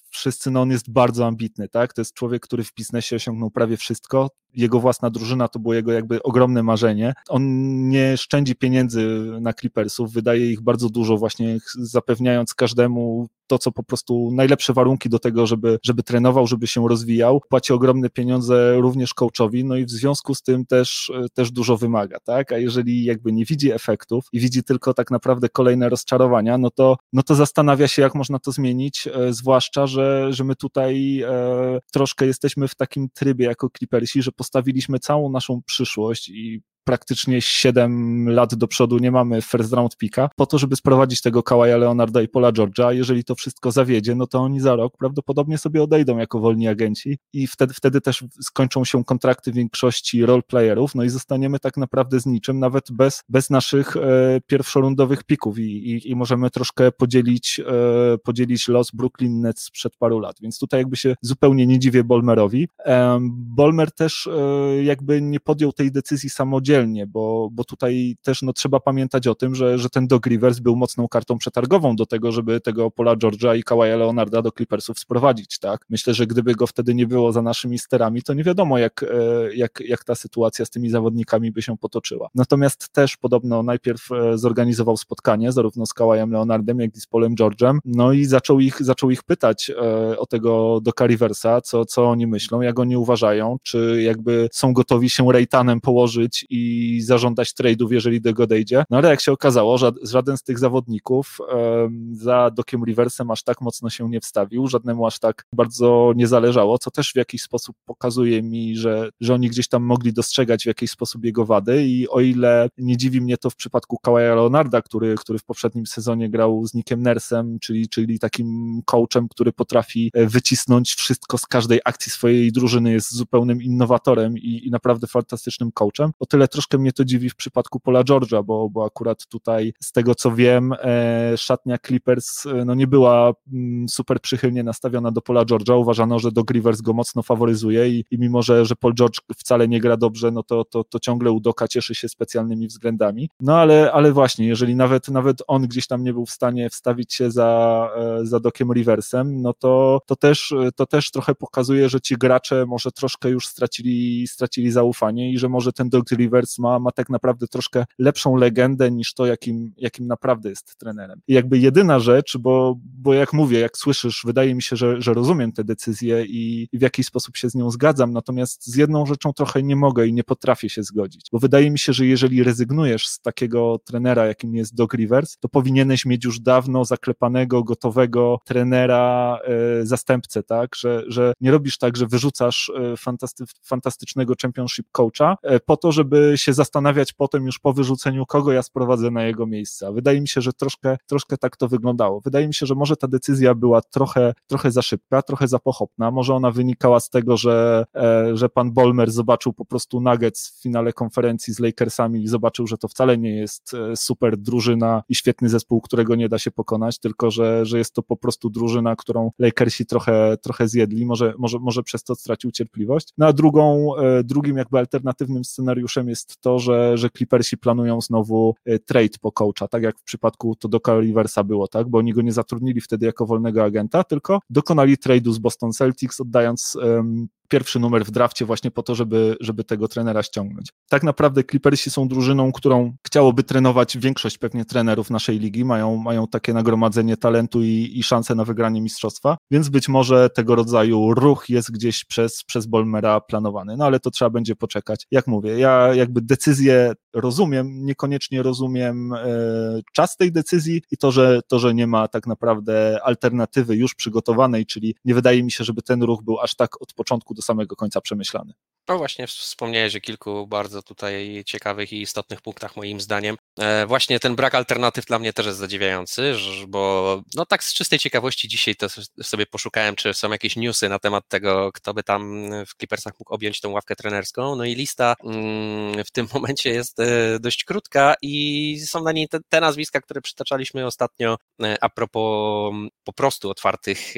wszyscy, no on jest bardzo ambitny, tak? To jest człowiek, który w biznesie osiągnął prawie wszystko. Jego własna drużyna to było jego jakby ogromne marzenie. On nie szczędzi pieniędzy na Clippersów, wydaje ich bardzo dużo, właśnie zapewniając każdemu to, co po prostu najlepsze warunki do tego, żeby, żeby trenował, żeby się rozwijał. Płaci ogromne pieniądze również coachowi, no i w związku z tym też, też dużo wymaga, tak? A jeżeli jakby nie widzi efektów i widzi tylko tak naprawdę kolejne rozczarowania, no to, no to zastanawia się, jak można to zmienić, e, zwłaszcza, że, że my tutaj e, troszkę jesteśmy w takim trybie jako Clippersi, że postawiliśmy całą naszą przyszłość i praktycznie 7 lat do przodu nie mamy first round picka, po to, żeby sprowadzić tego Kawaja Leonarda i Pola George'a. Jeżeli to wszystko zawiedzie, no to oni za rok prawdopodobnie sobie odejdą jako wolni agenci i wtedy, wtedy też skończą się kontrakty większości roleplayerów, no i zostaniemy tak naprawdę z niczym, nawet bez, bez naszych e, pierwszorundowych pików i, i, i, możemy troszkę podzielić, e, podzielić los Brooklyn Nets sprzed paru lat, więc tutaj jakby się zupełnie nie dziwię Bolmerowi. E, Bolmer też e, jakby nie podjął tej decyzji samodzielnie, samodzielnie, bo, bo tutaj też no, trzeba pamiętać o tym, że, że ten Doc Rivers był mocną kartą przetargową do tego, żeby tego Pola George'a i Kawaja Leonarda do Clippersów sprowadzić, tak? Myślę, że gdyby go wtedy nie było za naszymi sterami, to nie wiadomo, jak, e, jak, jak ta sytuacja z tymi zawodnikami by się potoczyła. Natomiast też podobno najpierw e, zorganizował spotkanie zarówno z Kawajem Leonardem, jak i z Polem George'em, no i zaczął ich, zaczął ich pytać e, o tego Doca Riversa, co, co oni myślą, jak oni uważają, czy jakby są gotowi się Rejtanem położyć i i zażądać trade'ów, jeżeli do go dojdzie. No ale jak się okazało, żaden z tych zawodników za Dokiem Riversem aż tak mocno się nie wstawił, żadnemu aż tak bardzo nie zależało, co też w jakiś sposób pokazuje mi, że, że oni gdzieś tam mogli dostrzegać w jakiś sposób jego wady i o ile nie dziwi mnie to w przypadku Kawaja Leonarda, który, który w poprzednim sezonie grał z Nickiem Nersem, czyli, czyli takim coachem, który potrafi e, wycisnąć wszystko z każdej akcji swojej drużyny, jest zupełnym innowatorem i, i naprawdę fantastycznym coachem, o tyle troszkę mnie to dziwi w przypadku Pola George'a, bo, bo akurat tutaj z tego co wiem, e, szatnia Clippers e, no nie była mm, super przychylnie nastawiona do Pola George'a. Uważano, że do Rivers go mocno faworyzuje i, i mimo, że, że Paul George wcale nie gra dobrze, no to, to, to ciągle Udoka cieszy się specjalnymi względami. No ale, ale właśnie, jeżeli nawet, nawet on gdzieś tam nie był w stanie wstawić się za, e, za Dokiem Riversem, no to, to, też, to też trochę pokazuje, że ci gracze może troszkę już stracili, stracili zaufanie i że może ten Dok Rivers ma, ma tak naprawdę troszkę lepszą legendę niż to, jakim, jakim naprawdę jest trenerem. I jakby jedyna rzecz, bo, bo jak mówię, jak słyszysz, wydaje mi się, że, że rozumiem tę decyzję i, i w jakiś sposób się z nią zgadzam, natomiast z jedną rzeczą trochę nie mogę i nie potrafię się zgodzić, bo wydaje mi się, że jeżeli rezygnujesz z takiego trenera, jakim jest Doc Rivers, to powinieneś mieć już dawno zaklepanego, gotowego trenera, e, zastępcę, tak, że, że nie robisz tak, że wyrzucasz e, fantasty, fantastycznego championship coacha e, po to, żeby się zastanawiać potem już po wyrzuceniu, kogo ja sprowadzę na jego miejsce. Wydaje mi się, że troszkę, troszkę tak to wyglądało. Wydaje mi się, że może ta decyzja była trochę, trochę za szybka, trochę za pochopna. Może ona wynikała z tego, że, e, że pan Bolmer zobaczył po prostu Nuggets w finale konferencji z Lakersami i zobaczył, że to wcale nie jest e, super drużyna i świetny zespół, którego nie da się pokonać, tylko że, że jest to po prostu drużyna, którą Lakersi trochę, trochę zjedli. Może, może, może przez to stracił cierpliwość. No a drugą, e, drugim jakby alternatywnym scenariuszem jest jest to, że, że Clippersi planują znowu e, trade po coacha, tak jak w przypadku to do Riversa było, tak, bo oni go nie zatrudnili wtedy jako wolnego agenta, tylko dokonali trade'u z Boston Celtics, oddając um, pierwszy numer w drafcie właśnie po to, żeby, żeby tego trenera ściągnąć. Tak naprawdę Clippersi są drużyną, którą chciałoby trenować większość pewnie trenerów naszej ligi, mają, mają takie nagromadzenie talentu i, i szanse na wygranie mistrzostwa, więc być może tego rodzaju ruch jest gdzieś przez, przez Bolmera planowany, no ale to trzeba będzie poczekać. Jak mówię, ja jakby decyzję rozumiem, niekoniecznie rozumiem e, czas tej decyzji i to że, to, że nie ma tak naprawdę alternatywy już przygotowanej, czyli nie wydaje mi się, żeby ten ruch był aż tak od początku do samego końca przemyślany. No właśnie, wspomniałeś o kilku bardzo tutaj ciekawych i istotnych punktach moim zdaniem. E, właśnie ten brak alternatyw dla mnie też jest zadziwiający, bo no tak z czystej ciekawości dzisiaj to sobie poszukałem, czy są jakieś newsy na temat tego, kto by tam w Clippersach mógł objąć tą ławkę trenerską. No i lista mm, w tym momencie jest e, dość krótka i są na niej te, te nazwiska, które przytaczaliśmy ostatnio e, a propos po prostu otwartych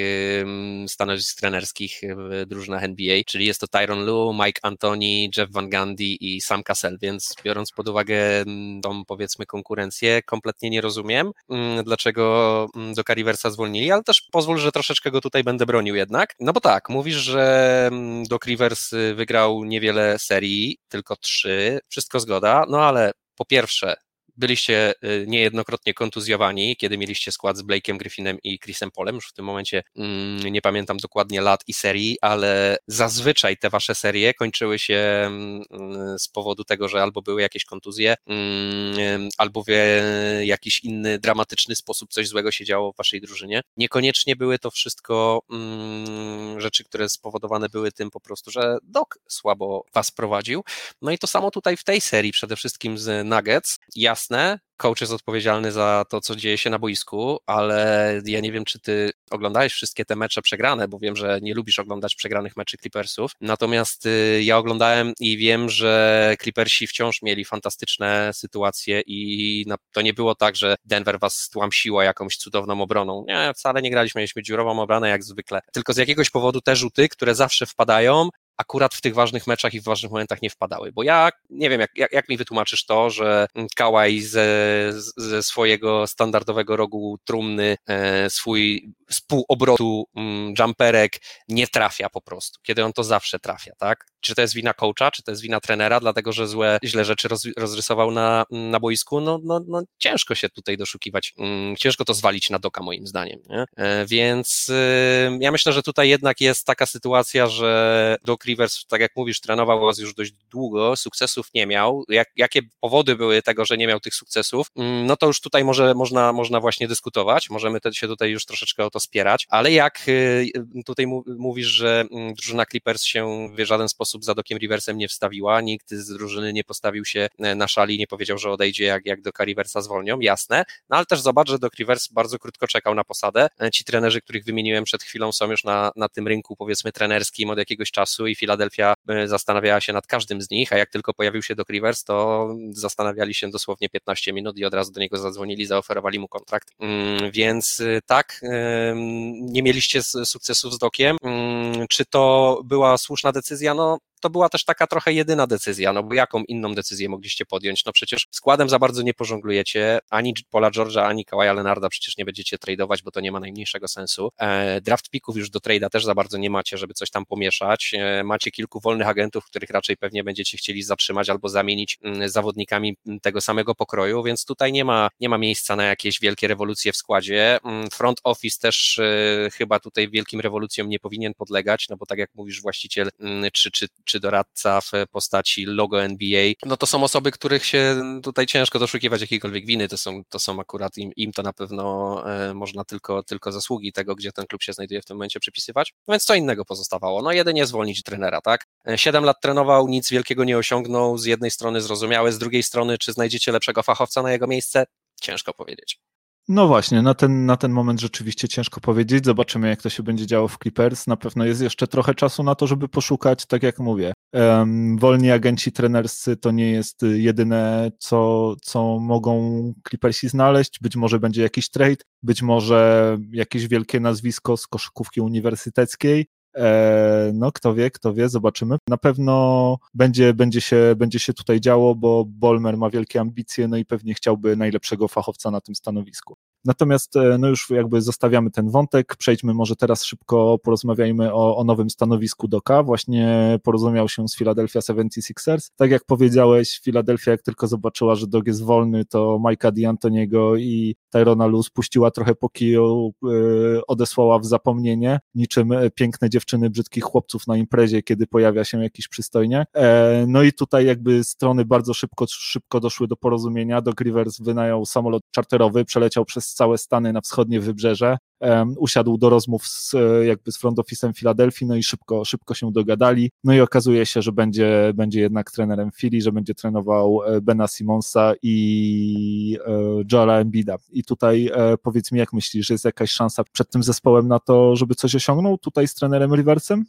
stanowisk trenerskich w drużynach NBA, czyli jest to Tyron Lu, Mike Antoni, Jeff Van Gundy i Sam Cassell, więc biorąc pod uwagę mm, tą powiedzmy konkurencję, kompletnie nie rozumiem, mm, dlaczego mm, do Riversa zwolnili, ale też pozwól, że troszeczkę go tutaj będę bronił jednak. No bo tak, mówisz, że Doc Rivers y, wygrał niewiele serii, tylko trzy, wszystko zgoda, no ale po pierwsze, byliście y, niejednokrotnie kontuzjowani, kiedy mieliście skład z Blake'em Griffinem i Chrisem Polem, już w tym momencie mm, nie pamiętam dokładnie lat i serii, ale zazwyczaj te wasze serie kończyły się mm, z powodu tego, że albo były jakieś kontuzje, mm, albo w jakiś inny dramatyczny sposób coś złego się działo w waszej drużynie. Niekoniecznie były to wszystko rzeczy, które spowodowane były tym po prostu, że Doc słabo was prowadził. No i to samo tutaj w tej serii, przede wszystkim z Nuggets. Jasne, jasne, coach jest odpowiedzialny za to, co dzieje się na boisku, ale ja nie wiem, czy ty oglądałeś wszystkie te mecze przegrane, bo wiem, że nie lubisz oglądać przegranych meczy Clippersów. Natomiast y, ja oglądałem i wiem, że Clippersi wciąż mieli fantastyczne sytuacje i to nie było tak, że Denver was stłamsiła jakąś cudowną obroną. Nie, wcale nie graliśmy, mieliśmy dziurową obronę jak zwykle. Tylko z jakiegoś powodu te rzuty, które zawsze wpadają, akurat w tych ważnych meczach i w ważnych momentach nie wpadały. Bo ja nie wiem, jak, jak, jak mi wytłumaczysz to, że Kałaj ze, ze swojego standardowego rogu trumny e, swój z pół obrotu mm, jumperek nie trafia po prostu, kiedy on to zawsze trafia, tak? Czy to jest wina coacha, czy to jest wina trenera, dlatego że złe, źle rzeczy roz, rozrysował na, na boisku, no, no, no ciężko się tutaj doszukiwać, mm, ciężko to zwalić na doka moim zdaniem, nie? E, więc y, ja myślę, że tutaj jednak jest taka sytuacja, że Doc Rivers, tak jak mówisz, trenował was już dość długo, sukcesów nie miał, jak, jakie powody były tego, że nie miał tych sukcesów, mm, no to już tutaj może, można, można właśnie dyskutować, możemy się tutaj już troszeczkę o to spierać, ale jak y, tutaj mówisz, że mm, drużyna Clippers się w żaden sposób za Dokiem Riversem nie wstawiła, nikt z drużyny nie postawił się e, na szali, nie powiedział, że odejdzie, jak, jak Doka Riversa zwolnią, jasne, no ale też zobacz, że Dok Rivers bardzo krótko czekał na posadę, e, ci trenerzy, których wymieniłem przed chwilą są już na, na tym rynku powiedzmy trenerskim od jakiegoś czasu i Philadelphia e, zastanawiała się nad każdym z nich, a jak tylko pojawił się Doc Rivers, to zastanawiali się dosłownie 15 minut i od razu do niego zadzwonili, zaoferowali mu kontrakt, mm, więc tak, nie mieliście sukcesów z Dokiem. Mm, czy to była słuszna decyzja? No, to była też taka trochę jedyna decyzja, no bo jaką inną decyzję mogliście podjąć? No przecież składem za bardzo nie pożonglujecie, ani Paula George'a, ani Kawaja Leonarda przecież nie będziecie tradeować, bo to nie ma najmniejszego sensu. E, draft pików już do trade'a też za bardzo nie macie, żeby coś tam pomieszać. E, macie kilku wolnych agentów, których raczej pewnie będziecie chcieli zatrzymać albo zamienić mm, zawodnikami mm, tego samego pokroju, więc tutaj nie ma, nie ma miejsca na jakieś wielkie rewolucje w składzie. Mm, front office też e, chyba tutaj wielkim rewolucjom nie powinien podlegać, no bo tak jak mówisz, właściciel czy, czy, czy doradca w postaci logo NBA, no to są osoby, których się tutaj ciężko doszukiwać jakiejkolwiek winy, to są, to są akurat im, im to na pewno e, można tylko, tylko zasługi tego, gdzie ten klub się znajduje w tym momencie przypisywać. No więc co innego pozostawało? No jedynie zwolnić trenera, tak? E, siedem lat trenował, nic wielkiego nie osiągnął, z jednej strony zrozumiałe, z drugiej strony, czy znajdziecie lepszego fachowca na jego miejsce? Ciężko powiedzieć. No właśnie, na ten, na ten moment rzeczywiście ciężko powiedzieć. Zobaczymy, jak to się będzie działo w Clippers. Na pewno jest jeszcze trochę czasu na to, żeby poszukać, tak jak mówię. Um, wolni agenci trenerscy to nie jest jedyne, co, co mogą Clippersi znaleźć. Być może będzie jakiś trade, być może jakieś wielkie nazwisko z koszykówki uniwersyteckiej. E, no, kto wie, kto wie, zobaczymy. Na pewno będzie, będzie, się, będzie się tutaj działo, bo Bolmer ma wielkie ambicje, no i pewnie chciałby najlepszego fachowca na tym stanowisku. Natomiast e, no już jakby zostawiamy ten wątek, przejdźmy może teraz szybko, porozmawiajmy o, o nowym stanowisku Doka. Właśnie porozumiał się z Philadelphia 76ers. Tak jak powiedziałeś, Philadelphia jak tylko zobaczyła, że Dog jest wolny, to Mike'a D'Antoniego i Tyrona Lu spuściła trochę po kiju, yy, odesłała w zapomnienie, niczym piękne dziewczyny brzydkich chłopców na imprezie, kiedy pojawia się jakiś przystojnie. E, no i tutaj jakby strony bardzo szybko, szybko doszły do porozumienia. Doc Rivers wynajął samolot czarterowy, przeleciał przez całe Stany na wschodnie wybrzeże. Um, usiadł do rozmów z, jakby z front office'em Filadelfii, no i szybko, szybko się dogadali. No i okazuje się, że będzie, będzie jednak trenerem Philly, że będzie trenował e, Bena Simonsa i e, Joela Embida. I tutaj e, powiedz mi, jak myślisz, jest jakaś szansa przed tym zespołem na to, żeby coś osiągnął tutaj z trenerem Riversem?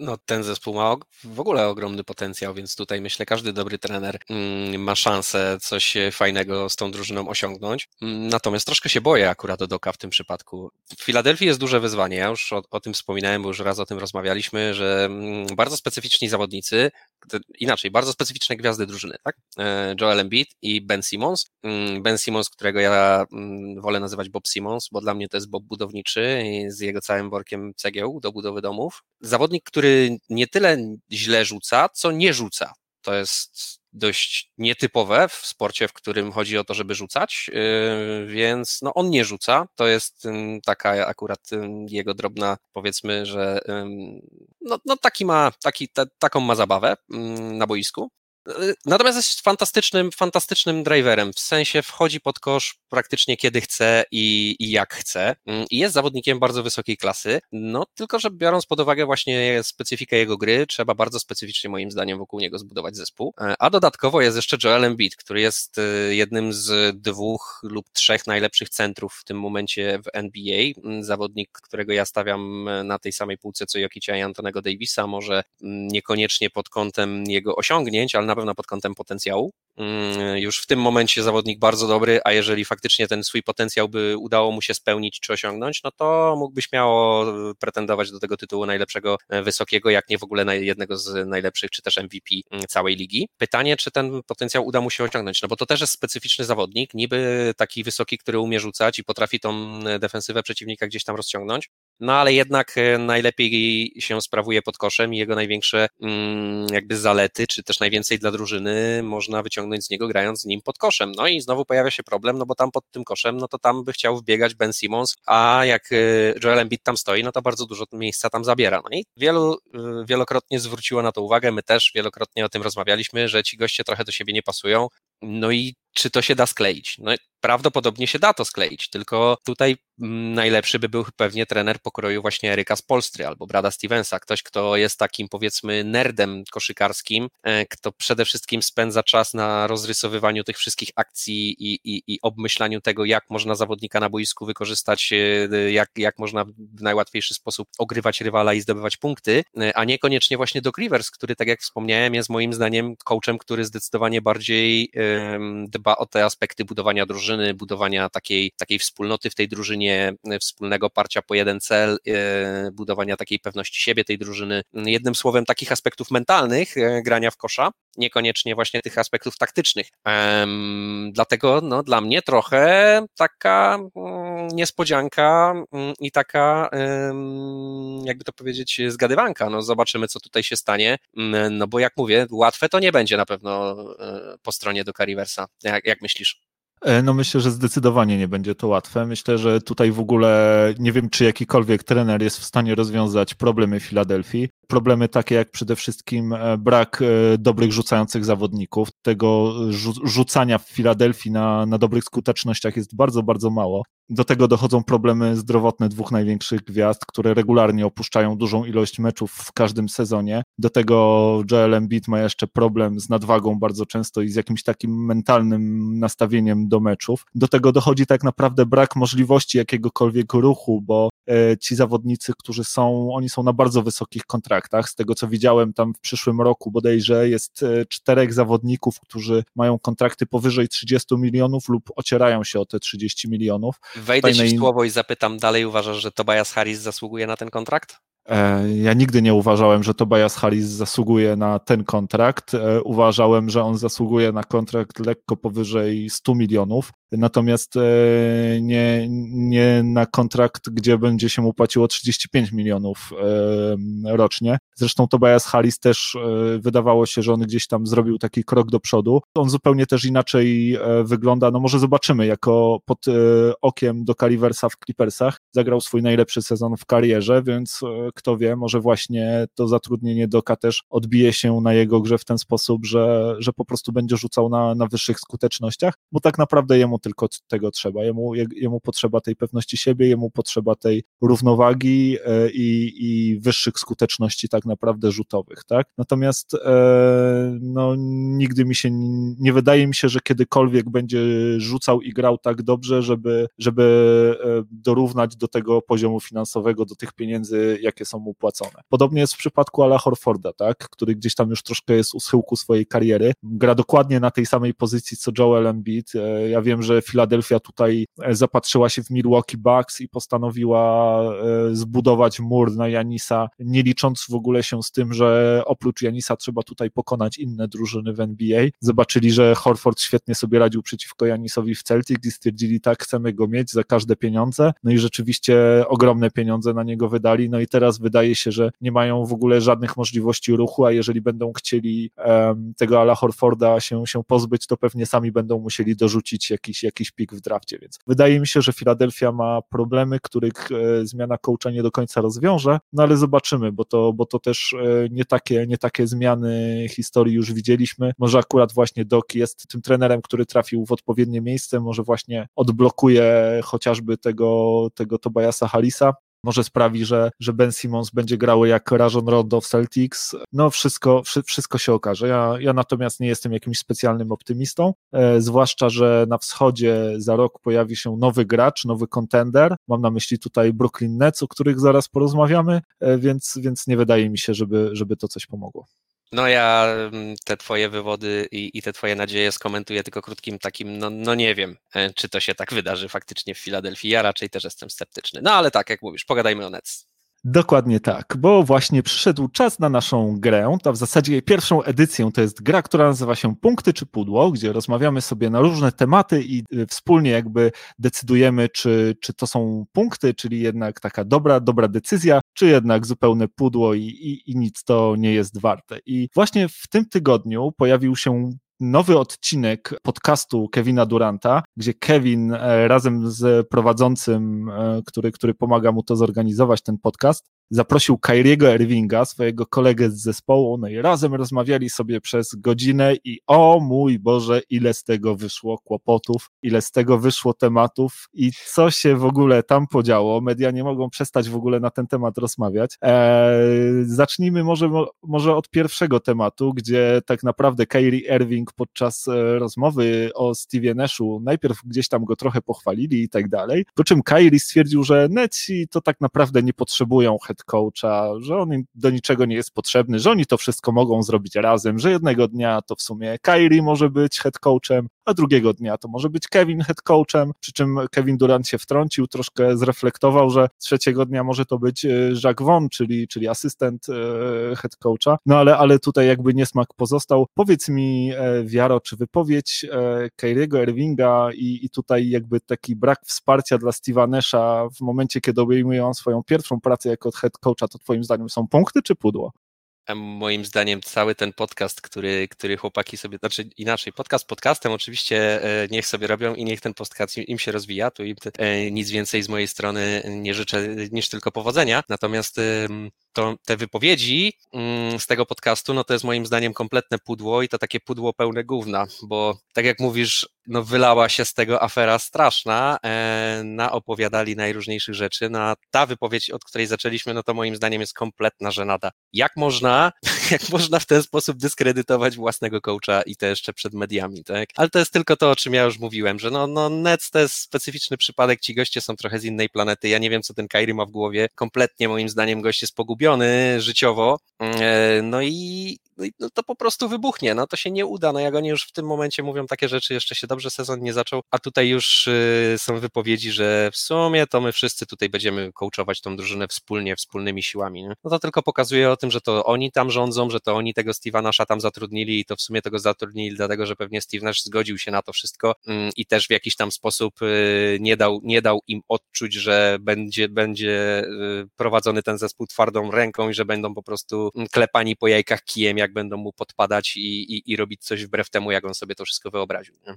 No, ten zespół ma w ogóle ogromny potencjał, więc tutaj myślę, każdy dobry trener mm, ma szansę coś fajnego z tą drużyną osiągnąć. Mm, natomiast troszkę się boję akurat Doka w tym przypadku. W Filadelfii jest duże wyzwanie. Ja już o, o tym wspominałem, bo już raz o tym rozmawialiśmy, że mm, bardzo specyficzni zawodnicy, inaczej, bardzo specyficzne gwiazdy drużyny, tak? E, Joel Embiid i Ben Simmons. Ben Simmons, którego ja wolę nazywać Bob Simmons, bo dla mnie to jest Bob budowniczy z jego całym workiem cegieł do budowy domów. Zawodnik, który nie tyle źle rzuca, co nie rzuca. To jest dość nietypowe w sporcie, w którym chodzi o to, żeby rzucać, yy, więc no on nie rzuca. To jest taka akurat jego drobna, powiedzmy, że no, no taki ma, taki, taką ma zabawę na boisku. Natomiast jest fantastycznym, fantastycznym driverem, w sensie wchodzi pod kosz praktycznie kiedy chce i, i jak chce. Mm, I jest zawodnikiem bardzo wysokiej klasy, no tylko, że biorąc pod uwagę właśnie specyfikę jego gry, trzeba bardzo specyficznie moim zdaniem wokół niego zbudować zespół. E, a dodatkowo jest jeszcze Joel Embiid, który jest e, jednym z dwóch lub trzech najlepszych centrów w tym momencie w NBA. Mm, zawodnik, którego ja stawiam e, na tej samej półce co Jokicia i Antonego Davisa, może mm, niekoniecznie pod kątem jego osiągnięć, ale na pewno pod kątem potencjału. Mm, już w tym momencie zawodnik bardzo dobry, a jeżeli faktycznie ten swój potencjał by udało mu się spełnić czy osiągnąć, no to mógłby śmiało pretendować do tego tytułu najlepszego e, wysokiego, jak nie w ogóle jednego z najlepszych, czy też MVP mm, całej ligi. Pytanie, czy ten potencjał uda mu się osiągnąć, no bo to też jest specyficzny zawodnik, niby taki wysoki, który umie rzucać i potrafi tą e, defensywę przeciwnika gdzieś tam rozciągnąć, no ale jednak e, najlepiej się sprawuje pod koszem i jego największe mm, jakby zalety, czy też najwięcej dla drużyny można wyciągnąć z niego grając z nim pod koszem. No i znowu pojawia się problem, no bo tam pod tym koszem, no to tam by chciał wbiegać Ben Simmons, a jak e, Joel Embiid tam stoi, no to bardzo dużo miejsca tam zabiera. No i wielu, e, wielokrotnie zwróciło na to uwagę, my też wielokrotnie o tym rozmawialiśmy, że ci goście trochę do siebie nie pasują. No i czy to się da skleić? No prawdopodobnie się da to skleić, tylko tutaj mm, najlepszy by był pewnie trener pokroju właśnie Eryka z Polstry albo Brada Stevensa, ktoś, kto jest takim powiedzmy nerdem koszykarskim, e, kto przede wszystkim spędza czas na rozrysowywaniu tych wszystkich akcji i, i, i obmyślaniu tego, jak można zawodnika na boisku wykorzystać, e, jak, jak można w najłatwiejszy sposób ogrywać rywala i zdobywać punkty, e, a niekoniecznie właśnie Doc Rivers, który, tak jak wspomniałem, jest moim zdaniem coachem, który zdecydowanie bardziej dba o te aspekty budowania drużyny, budowania takiej, takiej wspólnoty w tej drużynie, wspólnego parcia po jeden cel, e, budowania takiej pewności siebie tej drużyny. Jednym słowem, takich aspektów mentalnych e, grania w kosza, niekoniecznie właśnie tych aspektów taktycznych. dlatego no, dla mnie trochę taka mm, niespodzianka mm, i taka, jakby to powiedzieć, zgadywanka. No, zobaczymy, co tutaj się stanie. Mm, no bo jak mówię, łatwe to nie będzie na pewno e, po stronie do Riversa. Jak, jak myślisz? E, no myślę, że zdecydowanie nie będzie to łatwe. Myślę, że tutaj w ogóle nie wiem, czy jakikolwiek trener jest w stanie rozwiązać problemy Filadelfii. Problemy takie jak przede wszystkim e, brak e, dobrych rzucających zawodników. Tego rzucania w Filadelfii na, na dobrych skutecznościach jest bardzo, bardzo mało. Do tego dochodzą problemy zdrowotne dwóch największych gwiazd, które regularnie opuszczają dużą ilość meczów w każdym sezonie. Do tego Joel Embiid ma jeszcze problem z nadwagą bardzo często i z jakimś takim mentalnym nastawieniem do meczów. Do tego dochodzi tak naprawdę brak możliwości jakiegokolwiek ruchu, bo e, ci zawodnicy, którzy są, oni są na bardzo wysokich kontraktach. Z tego co widziałem tam w przyszłym roku bodajże jest e, czterech zawodników, którzy mają kontrakty powyżej 30 milionów lub ocierają się o te 30 milionów. Wejdę ci w słowo i zapytam dalej, uważasz, że Tobias Harris zasługuje na ten kontrakt? E, ja nigdy nie uważałem, że Tobias Harris zasługuje na ten kontrakt. E, uważałem, że on zasługuje na kontrakt lekko powyżej 100 milionów, natomiast e, nie, nie na kontrakt, gdzie będzie się mu płaciło 35 milionów rocznie. Zresztą Tobias Harris też wydawało się, że on gdzieś tam zrobił taki krok do przodu. On zupełnie też inaczej wygląda. No może zobaczymy, jako pod okiem do Caliversa w Clippersach zagrał swój najlepszy sezon w karierze, więc kto wie, może właśnie to zatrudnienie Doka też odbije się na jego grze w ten sposób, że, że po prostu będzie rzucał na, na wyższych skutecznościach, bo tak naprawdę jemu tylko tego trzeba. Jemu, jemu potrzeba tej pewności siebie, jemu potrzeba tej równowagi e, i, i wyższych skuteczności tak naprawdę rzutowych, tak? Natomiast e, no, nigdy mi się, nie wydaje mi się, że kiedykolwiek będzie rzucał i grał tak dobrze, żeby, żeby e, dorównać do tego poziomu finansowego, do tych pieniędzy, jakie są mu płacone. Podobnie jest w przypadku Ala Horforda, tak? Który gdzieś tam już troszkę jest u schyłku swojej kariery. Gra dokładnie na tej samej pozycji co Joel Embiid. Ja wiem, że Philadelphia tutaj zapatrzyła się w Milwaukee Bucks i postanowiła zbudować mur na Janisa, nie licząc w ogóle się z tym, że oprócz Janisa trzeba tutaj pokonać inne drużyny w NBA. Zobaczyli, że Horford świetnie sobie radził przeciwko Janisowi w Celtic i stwierdzili, tak, chcemy go mieć za każde pieniądze. No i rzeczywiście ogromne pieniądze na niego wydali. No i teraz wydaje się, że nie mają w ogóle żadnych możliwości ruchu, a jeżeli będą chcieli um, tego Ala Horforda się, się pozbyć, to pewnie sami będą musieli dorzucić jakiś, jakiś pik w drafcie. Więc wydaje mi się, że Philadelphia ma problemy, których e, zmiana coacha nie do końca rozwiąże, no ale zobaczymy, bo to, bo to też e, nie takie, nie takie zmiany historii już widzieliśmy. Może akurat właśnie Doc jest tym trenerem, który trafił w odpowiednie miejsce, może właśnie odblokuje chociażby tego, tego Tobiasa Harrisa, może sprawi, że, że Ben Simmons będzie grał jak Rajon Rondo w Celtics. No wszystko, wszystko się okaże. Ja, ja natomiast nie jestem jakimś specjalnym optymistą, e, zwłaszcza, że na wschodzie za rok pojawi się nowy gracz, nowy kontender. Mam na myśli tutaj Brooklyn Nets, o których zaraz porozmawiamy, e, więc, więc nie wydaje mi się, żeby, żeby to coś pomogło. No ja mm, te twoje wywody i, i, te twoje nadzieje skomentuję tylko krótkim takim, no, no nie wiem, e, czy to się tak wydarzy faktycznie w Filadelfii. Ja raczej też jestem sceptyczny. No ale tak, jak mówisz, pogadajmy o Nets. Dokładnie tak, bo właśnie przyszedł czas na naszą grę. To w zasadzie jej pierwszą edycję to jest gra, która nazywa się Punkty czy Pudło, gdzie rozmawiamy sobie na różne tematy i y, wspólnie jakby decydujemy, czy, czy to są punkty, czyli jednak taka dobra, dobra decyzja, czy jednak zupełne pudło i, i, i nic to nie jest warte. I właśnie w tym tygodniu pojawił się nowy odcinek podcastu Kevina Duranta, gdzie Kevin e, razem z prowadzącym, e, który, który pomaga mu to zorganizować, ten podcast, zaprosił Kyriego Irvinga, swojego kolegę z zespołu, no i razem rozmawiali sobie przez godzinę i o mój Boże, ile z tego wyszło kłopotów, ile z tego wyszło tematów i co się w ogóle tam podziało. Media nie mogą przestać w ogóle na ten temat rozmawiać. Eee, zacznijmy może, może od pierwszego tematu, gdzie tak naprawdę Kyrie Irving podczas e, rozmowy o Stevie Nashu najpierw gdzieś tam go trochę pochwalili i tak dalej, po czym Kyrie stwierdził, że Neci to tak naprawdę nie potrzebują head coacha, że on do niczego nie jest potrzebny, że oni to wszystko mogą zrobić razem, że jednego dnia to w sumie Kyrie może być head coachem, a drugiego dnia to może być Kevin head coachem, przy czym Kevin Durant się wtrącił, troszkę zreflektował, że trzeciego dnia może to być e, Jacques Vaughn, czyli, czyli asystent e, head coacha, no ale, ale tutaj jakby niesmak pozostał. Powiedz mi, e, Wiaro, czy wypowiedź Kyriego Irvinga i, i tutaj jakby taki brak wsparcia dla Steve'a Nasha w momencie, kiedy obejmuje on swoją pierwszą pracę jako head coacha, to twoim zdaniem są punkty czy pudło? Moim zdaniem cały ten podcast, który, który chłopaki sobie, znaczy inaczej, podcast podcastem oczywiście e, niech sobie robią i niech ten podcast im się rozwija, tu im e, nic więcej z mojej strony nie życzę niż tylko powodzenia, natomiast to te wypowiedzi mm, z tego podcastu, no to jest moim zdaniem kompletne pudło i to takie pudło pełne gówna, bo tak jak mówisz, no wylała się z tego afera straszna, e, na opowiadali najróżniejszych rzeczy, no a ta wypowiedź, od której zaczęliśmy, no to moim zdaniem jest kompletna żenada. Jak można, jak można w ten sposób dyskredytować własnego coacha i to jeszcze przed mediami, tak? Ale to jest tylko to, o czym ja już mówiłem, że no, no Nets to jest specyficzny przypadek, ci goście są trochę z innej planety, ja nie wiem, co ten Kairi ma w głowie, kompletnie moim zdaniem gość jest pogubiony życiowo, e, no i no, no to po prostu wybuchnie, no to się nie uda, no jak oni już w tym momencie mówią takie rzeczy, jeszcze się dobrze sezon nie zaczął, a tutaj już y, są wypowiedzi, że w sumie to my wszyscy tutaj będziemy coachować tą drużynę wspólnie, wspólnymi siłami, nie? no to tylko pokazuje o tym, że to oni tam rządzą, że to oni tego Steve'a Nasha tam zatrudnili i to w sumie tego zatrudnili dlatego, że pewnie Steve Nash zgodził się na to wszystko mm, i też w jakiś tam sposób y, nie dał, nie dał im odczuć, że będzie, będzie y, prowadzony ten zespół twardą ręką i że będą po prostu mm, klepani po jajkach kijem, jak jak będą mu podpadać i, i, i robić coś wbrew temu, jak on sobie to wszystko wyobraził. Nie?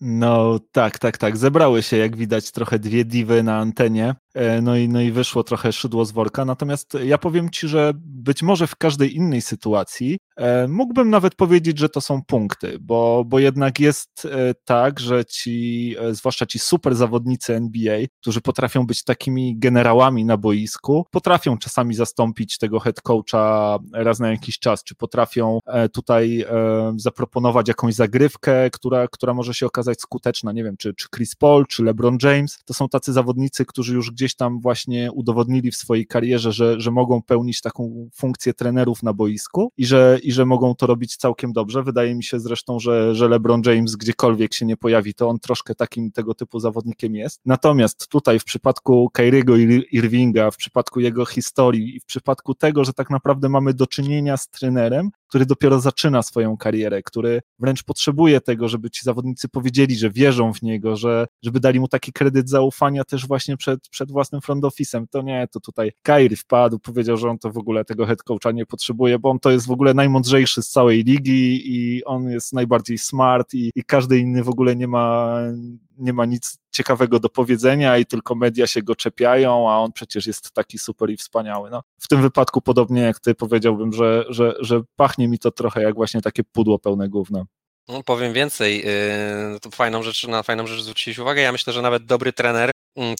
No tak, tak, tak. Zebrały się, jak widać, trochę dwie diwy na antenie. No i, no i wyszło trochę szydło z worka. Natomiast ja powiem Ci, że być może w każdej innej sytuacji mógłbym nawet powiedzieć, że to są punkty, bo, bo jednak jest tak, że ci, zwłaszcza ci super zawodnicy NBA, którzy potrafią być takimi generałami na boisku, potrafią czasami zastąpić tego head coacha raz na jakiś czas, czy potrafią tutaj zaproponować jakąś zagrywkę, która, która może się okazać skuteczna, nie wiem, czy, czy Chris Paul, czy LeBron James, to są tacy zawodnicy, którzy już gdzieś tam właśnie udowodnili w swojej karierze, że, że mogą pełnić taką funkcję trenerów na boisku i że, i że mogą to robić całkiem dobrze. Wydaje mi się zresztą, że, że LeBron James gdziekolwiek się nie pojawi, to on troszkę takim tego typu zawodnikiem jest. Natomiast tutaj w przypadku Kyriego Irvinga, w przypadku jego historii i w przypadku tego, że tak naprawdę mamy do czynienia z trenerem, który dopiero zaczyna swoją karierę, który wręcz potrzebuje tego, żeby ci zawodnicy powiedzieli, że wierzą w niego, że, żeby dali mu taki kredyt zaufania też właśnie przed, przed własnym front office'em. To nie, to tutaj Kairi wpadł, powiedział, że on to w ogóle tego head coacha nie potrzebuje, bo on to jest w ogóle najmądrzejszy z całej ligi i on jest najbardziej smart i, i każdy inny w ogóle nie ma, nie ma nic ciekawego do powiedzenia i tylko media się go czepiają, a on przecież jest taki super i wspaniały. No, w tym wypadku podobnie jak ty powiedziałbym, że, że, że pachnie mi to trochę jak właśnie takie pudło pełne gówna. No, powiem więcej, yy, fajną rzecz, na fajną rzecz zwróciłeś uwagę. Ja myślę, że nawet dobry trener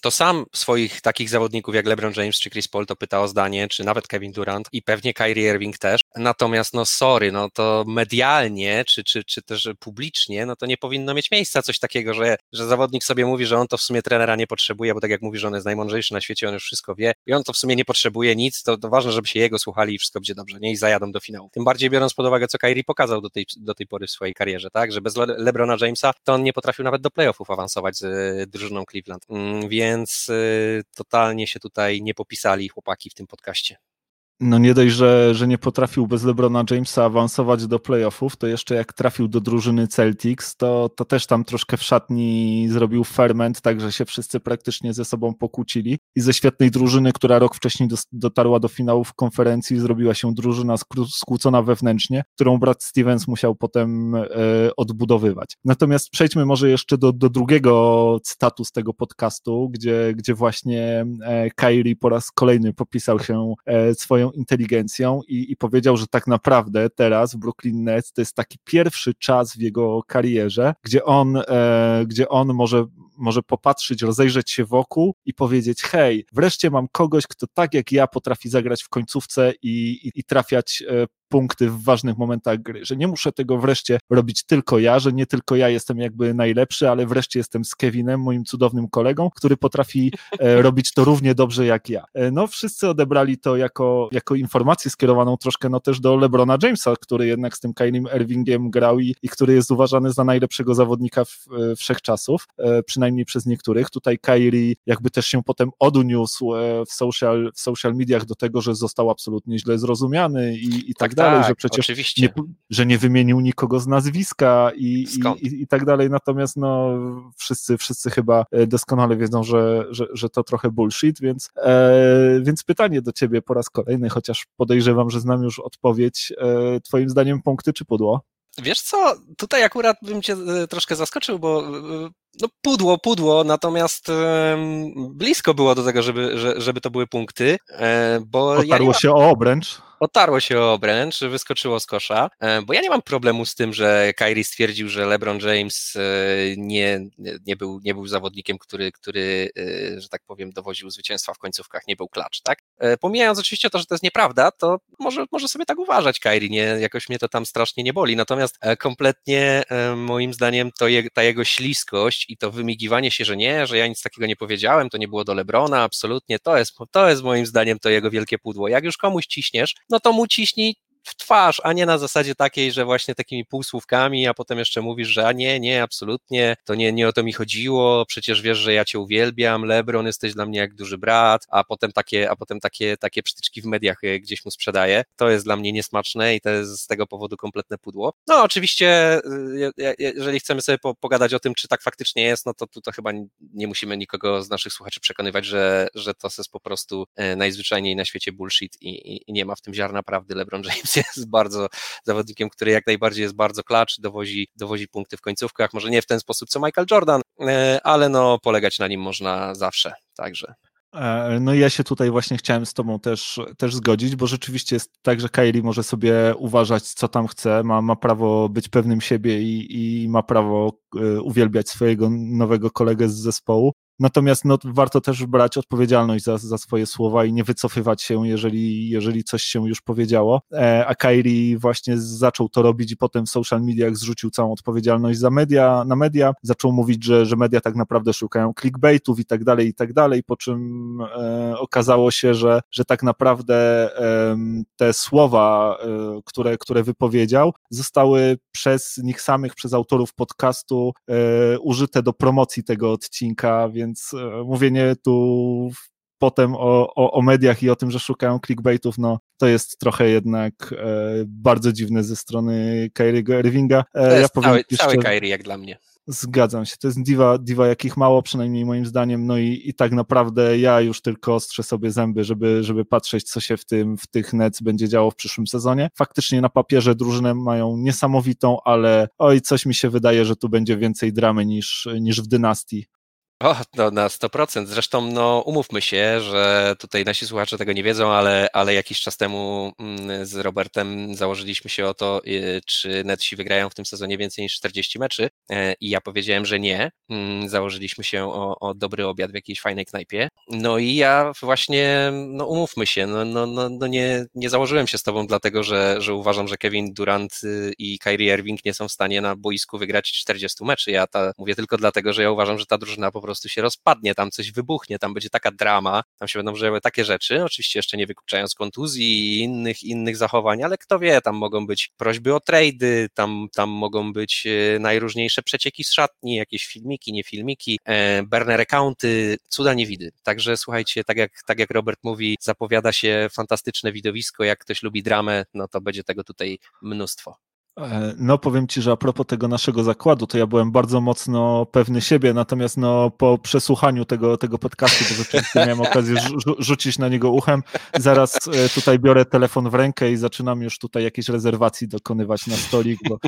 to sam swoich takich zawodników jak LeBron James czy Chris Paul to pyta o zdanie, czy nawet Kevin Durant i pewnie Kyrie Irving też. Natomiast no sorry, no to medialnie czy, czy, czy też publicznie, no to nie powinno mieć miejsca coś takiego, że, że zawodnik sobie mówi, że on to w sumie trenera nie potrzebuje, bo tak jak mówi, że on jest najmądrzejszy na świecie, on już wszystko wie i on to w sumie nie potrzebuje nic, to, to ważne, żeby się jego słuchali i wszystko będzie dobrze, nie? I zajadą do finału. Tym bardziej biorąc pod uwagę, co Kyrie pokazał do tej, do tej pory w swojej karierze, tak? Że bez Le LeBrona Jamesa to on nie potrafił nawet do playoffów awansować z y, drużyną Cleveland. Więc y, totalnie się tutaj nie popisali chłopaki w tym podcaście no nie dość, że, że nie potrafił bez LeBrona Jamesa awansować do playoffów, to jeszcze jak trafił do drużyny Celtics, to, to też tam troszkę w szatni zrobił ferment, tak że się wszyscy praktycznie ze sobą pokłócili. I ze świetnej drużyny, która rok wcześniej do, dotarła do finałów konferencji, zrobiła się drużyna skłócona wewnętrznie, którą brat Stevens musiał potem e, odbudowywać. Natomiast przejdźmy może jeszcze do, do drugiego cytatu z tego podcastu, gdzie, gdzie właśnie e, Kyrie po raz kolejny popisał się e, swoją inteligencją i, i powiedział, że tak naprawdę teraz w Brooklyn Nets to jest taki pierwszy czas w jego karierze, gdzie on, e, gdzie on może może popatrzeć, rozejrzeć się wokół i powiedzieć: Hej, wreszcie mam kogoś, kto tak jak ja potrafi zagrać w końcówce i, i, i trafiać e, punkty w ważnych momentach gry, że nie muszę tego wreszcie robić tylko ja, że nie tylko ja jestem jakby najlepszy, ale wreszcie jestem z Kevinem, moim cudownym kolegą, który potrafi e, robić to równie dobrze jak ja. E, no wszyscy odebrali to jako, jako informację skierowaną troszkę no też do LeBrona Jamesa, który jednak z tym Kylim Irvingiem grał i, i który jest uważany za najlepszego zawodnika w, e, wszechczasów, e, przynajmniej przez niektórych. Tutaj Kyrie jakby też się potem odniósł e, w social, w social mediach do tego, że został absolutnie źle zrozumiany i, i tak dalej, tak, że przecież nie, że nie wymienił nikogo z nazwiska i, i, i, i, tak dalej, natomiast no wszyscy, wszyscy chyba e, doskonale wiedzą, że, że, że to trochę bullshit, więc, e, więc pytanie do ciebie po raz kolejny, chociaż podejrzewam, że znam już odpowiedź, e, twoim zdaniem punkty czy pudło? Wiesz co, tutaj akurat bym cię e, troszkę zaskoczył, bo no pudło, pudło, natomiast blisko było do tego, żeby, żeby to były punkty, bo Otarło ja się o obręcz otarło się o obręcz, wyskoczyło z kosza, e, bo ja nie mam problemu z tym, że Kyrie stwierdził, że LeBron James e, nie, nie, był, nie był zawodnikiem, który, który, e, że tak powiem, dowoził zwycięstwa w końcówkach, nie był klacz, tak? Pomijając oczywiście to, że to jest nieprawda, to może, może sobie tak uważać Kyrie, nie, jakoś mnie to tam strasznie nie boli, natomiast kompletnie moim zdaniem to je, ta jego śliskość i to wymigiwanie się, że nie, że ja nic takiego nie powiedziałem, to nie było do LeBrona, absolutnie, to jest, to jest moim zdaniem to jego wielkie pudło. Jak już komuś ciśniesz, no to mu ciśnij w twarz, a nie na zasadzie takiej, że właśnie takimi półsłówkami, a potem jeszcze mówisz, że a nie, nie, absolutnie, to nie, nie o to mi chodziło, przecież wiesz, że ja cię uwielbiam, Lebron, jesteś dla mnie jak duży brat, a potem takie, a potem takie, takie przytyczki w mediach e, gdzieś mu sprzedaje. To jest dla mnie niesmaczne i to jest z tego powodu kompletne pudło. No oczywiście, e, jeżeli chcemy sobie pogadać o tym, czy tak faktycznie jest, no to tu to chyba nie musimy nikogo z naszych słuchaczy przekonywać, że, że to jest po prostu e, najzwyczajniej na świecie bullshit i, i nie ma w tym ziarna prawdy. LeBron James jest bardzo zawodnikiem, który jak najbardziej jest bardzo klacz, dowozi, dowozi punkty w końcówkach, może nie w ten sposób co Michael Jordan, e, ale no polegać na nim można zawsze, także. E, no i ja się tutaj właśnie chciałem z tobą też, też zgodzić, bo rzeczywiście jest tak, że Kylie może sobie uważać, co tam chce, ma, ma prawo być pewnym siebie i, i ma prawo e, uwielbiać swojego nowego kolegę z zespołu. Natomiast no, warto też brać odpowiedzialność za, za swoje słowa i nie wycofywać się, jeżeli, jeżeli coś się już powiedziało. E, a Kairi właśnie zaczął to robić i potem w social mediach zrzucił całą odpowiedzialność za media, na media, zaczął mówić, że, że media tak naprawdę szukają clickbaitów i tak dalej, i tak dalej, po czym e, okazało się, że, że tak naprawdę e, te słowa, e, które, które wypowiedział, zostały przez nich samych, przez autorów podcastu e, użyte do promocji tego odcinka, więc więc e, mówienie tu potem o, o, o, mediach i o tym, że szukają clickbaitów, no to jest trochę jednak e, bardzo dziwne ze strony Kyriego Irvinga. E, to jest ja cały, cały Kyrie jak dla mnie. Zgadzam się, to jest diva, diva jakich mało, przynajmniej moim zdaniem, no i, i tak naprawdę ja już tylko ostrzę sobie zęby, żeby, żeby patrzeć, co się w tym, w tych Nets będzie działo w przyszłym sezonie. Faktycznie na papierze drużynę mają niesamowitą, ale oj, coś mi się wydaje, że tu będzie więcej dramy niż, niż w dynastii. O, no na 100%. Zresztą, no umówmy się, że tutaj nasi słuchacze tego nie wiedzą, ale, ale jakiś czas temu mm, z Robertem założyliśmy się o to, y, czy Netsi wygrają w tym sezonie więcej niż 40 meczy e, i ja powiedziałem, że nie. Mm, założyliśmy się o, o dobry obiad w jakiejś fajnej knajpie. No i ja właśnie, no umówmy się, no, no, no, no nie, nie założyłem się z tobą dlatego, że, że uważam, że Kevin Durant y, i Kyrie Irving nie są w stanie na boisku wygrać 40 meczy. Ja ta, mówię tylko dlatego, że ja uważam, że ta drużyna po prostu się rozpadnie, tam coś wybuchnie, tam będzie taka drama, tam się będą działy takie rzeczy, oczywiście jeszcze nie wykluczając kontuzji i innych, innych zachowań, ale kto wie, tam mogą być prośby o trady, tam, tam mogą być e, najróżniejsze przecieki z szatni, jakieś filmiki, nie filmiki, e, burner accounty, cuda nie widy. Także słuchajcie, tak jak, tak jak Robert mówi, zapowiada się fantastyczne widowisko, jak ktoś lubi dramę, no to będzie tego tutaj mnóstwo. E, no powiem Ci, że a propos tego naszego zakładu, to ja byłem bardzo mocno pewny siebie, natomiast no po przesłuchaniu tego, tego podcastu, bo rzeczywiście miałem okazję rzucić na niego uchem, zaraz e, tutaj biorę telefon w rękę i zaczynam już tutaj jakieś rezerwacji dokonywać na stolik, bo,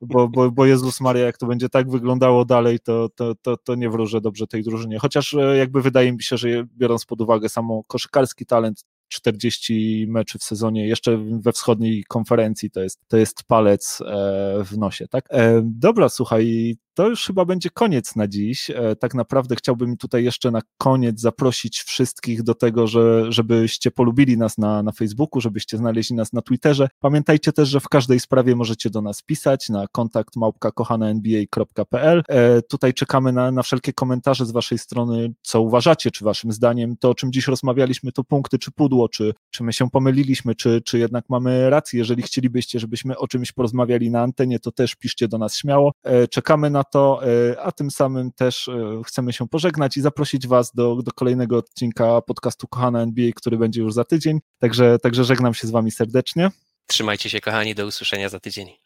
bo, bo, bo Jezus Maria, jak to będzie tak wyglądało dalej, to, to, to, to nie wróżę dobrze tej drużynie. Chociaż e, jakby wydaje mi się, że biorąc pod uwagę samo koszykarski talent, 40 meczy w sezonie, jeszcze we wschodniej konferencji to jest, to jest palec e, w nosie, tak? E, dobra, słuchaj, to już chyba będzie koniec na dziś. E, tak naprawdę chciałbym tutaj jeszcze na koniec zaprosić wszystkich do tego, że, żebyście polubili nas na, na Facebooku, żebyście znaleźli nas na Twitterze. Pamiętajcie też, że w każdej sprawie możecie do nas pisać na kontakt małpka.kochanenba.pl. E, tutaj czekamy na, na wszelkie komentarze z waszej strony, co uważacie, czy waszym zdaniem to, o czym dziś rozmawialiśmy, to punkty, czy pudło, czy, czy my się pomyliliśmy, czy, czy jednak mamy rację. Jeżeli chcielibyście, żebyśmy o czymś porozmawiali na antenie, to też piszcie do nas śmiało. E, czekamy na to, e, a tym samym też e, chcemy się pożegnać i zaprosić Was do, do kolejnego odcinka podcastu Kochana NBA, który będzie już za tydzień. Także, także żegnam się z Wami serdecznie. Trzymajcie się, kochani, do usłyszenia za tydzień.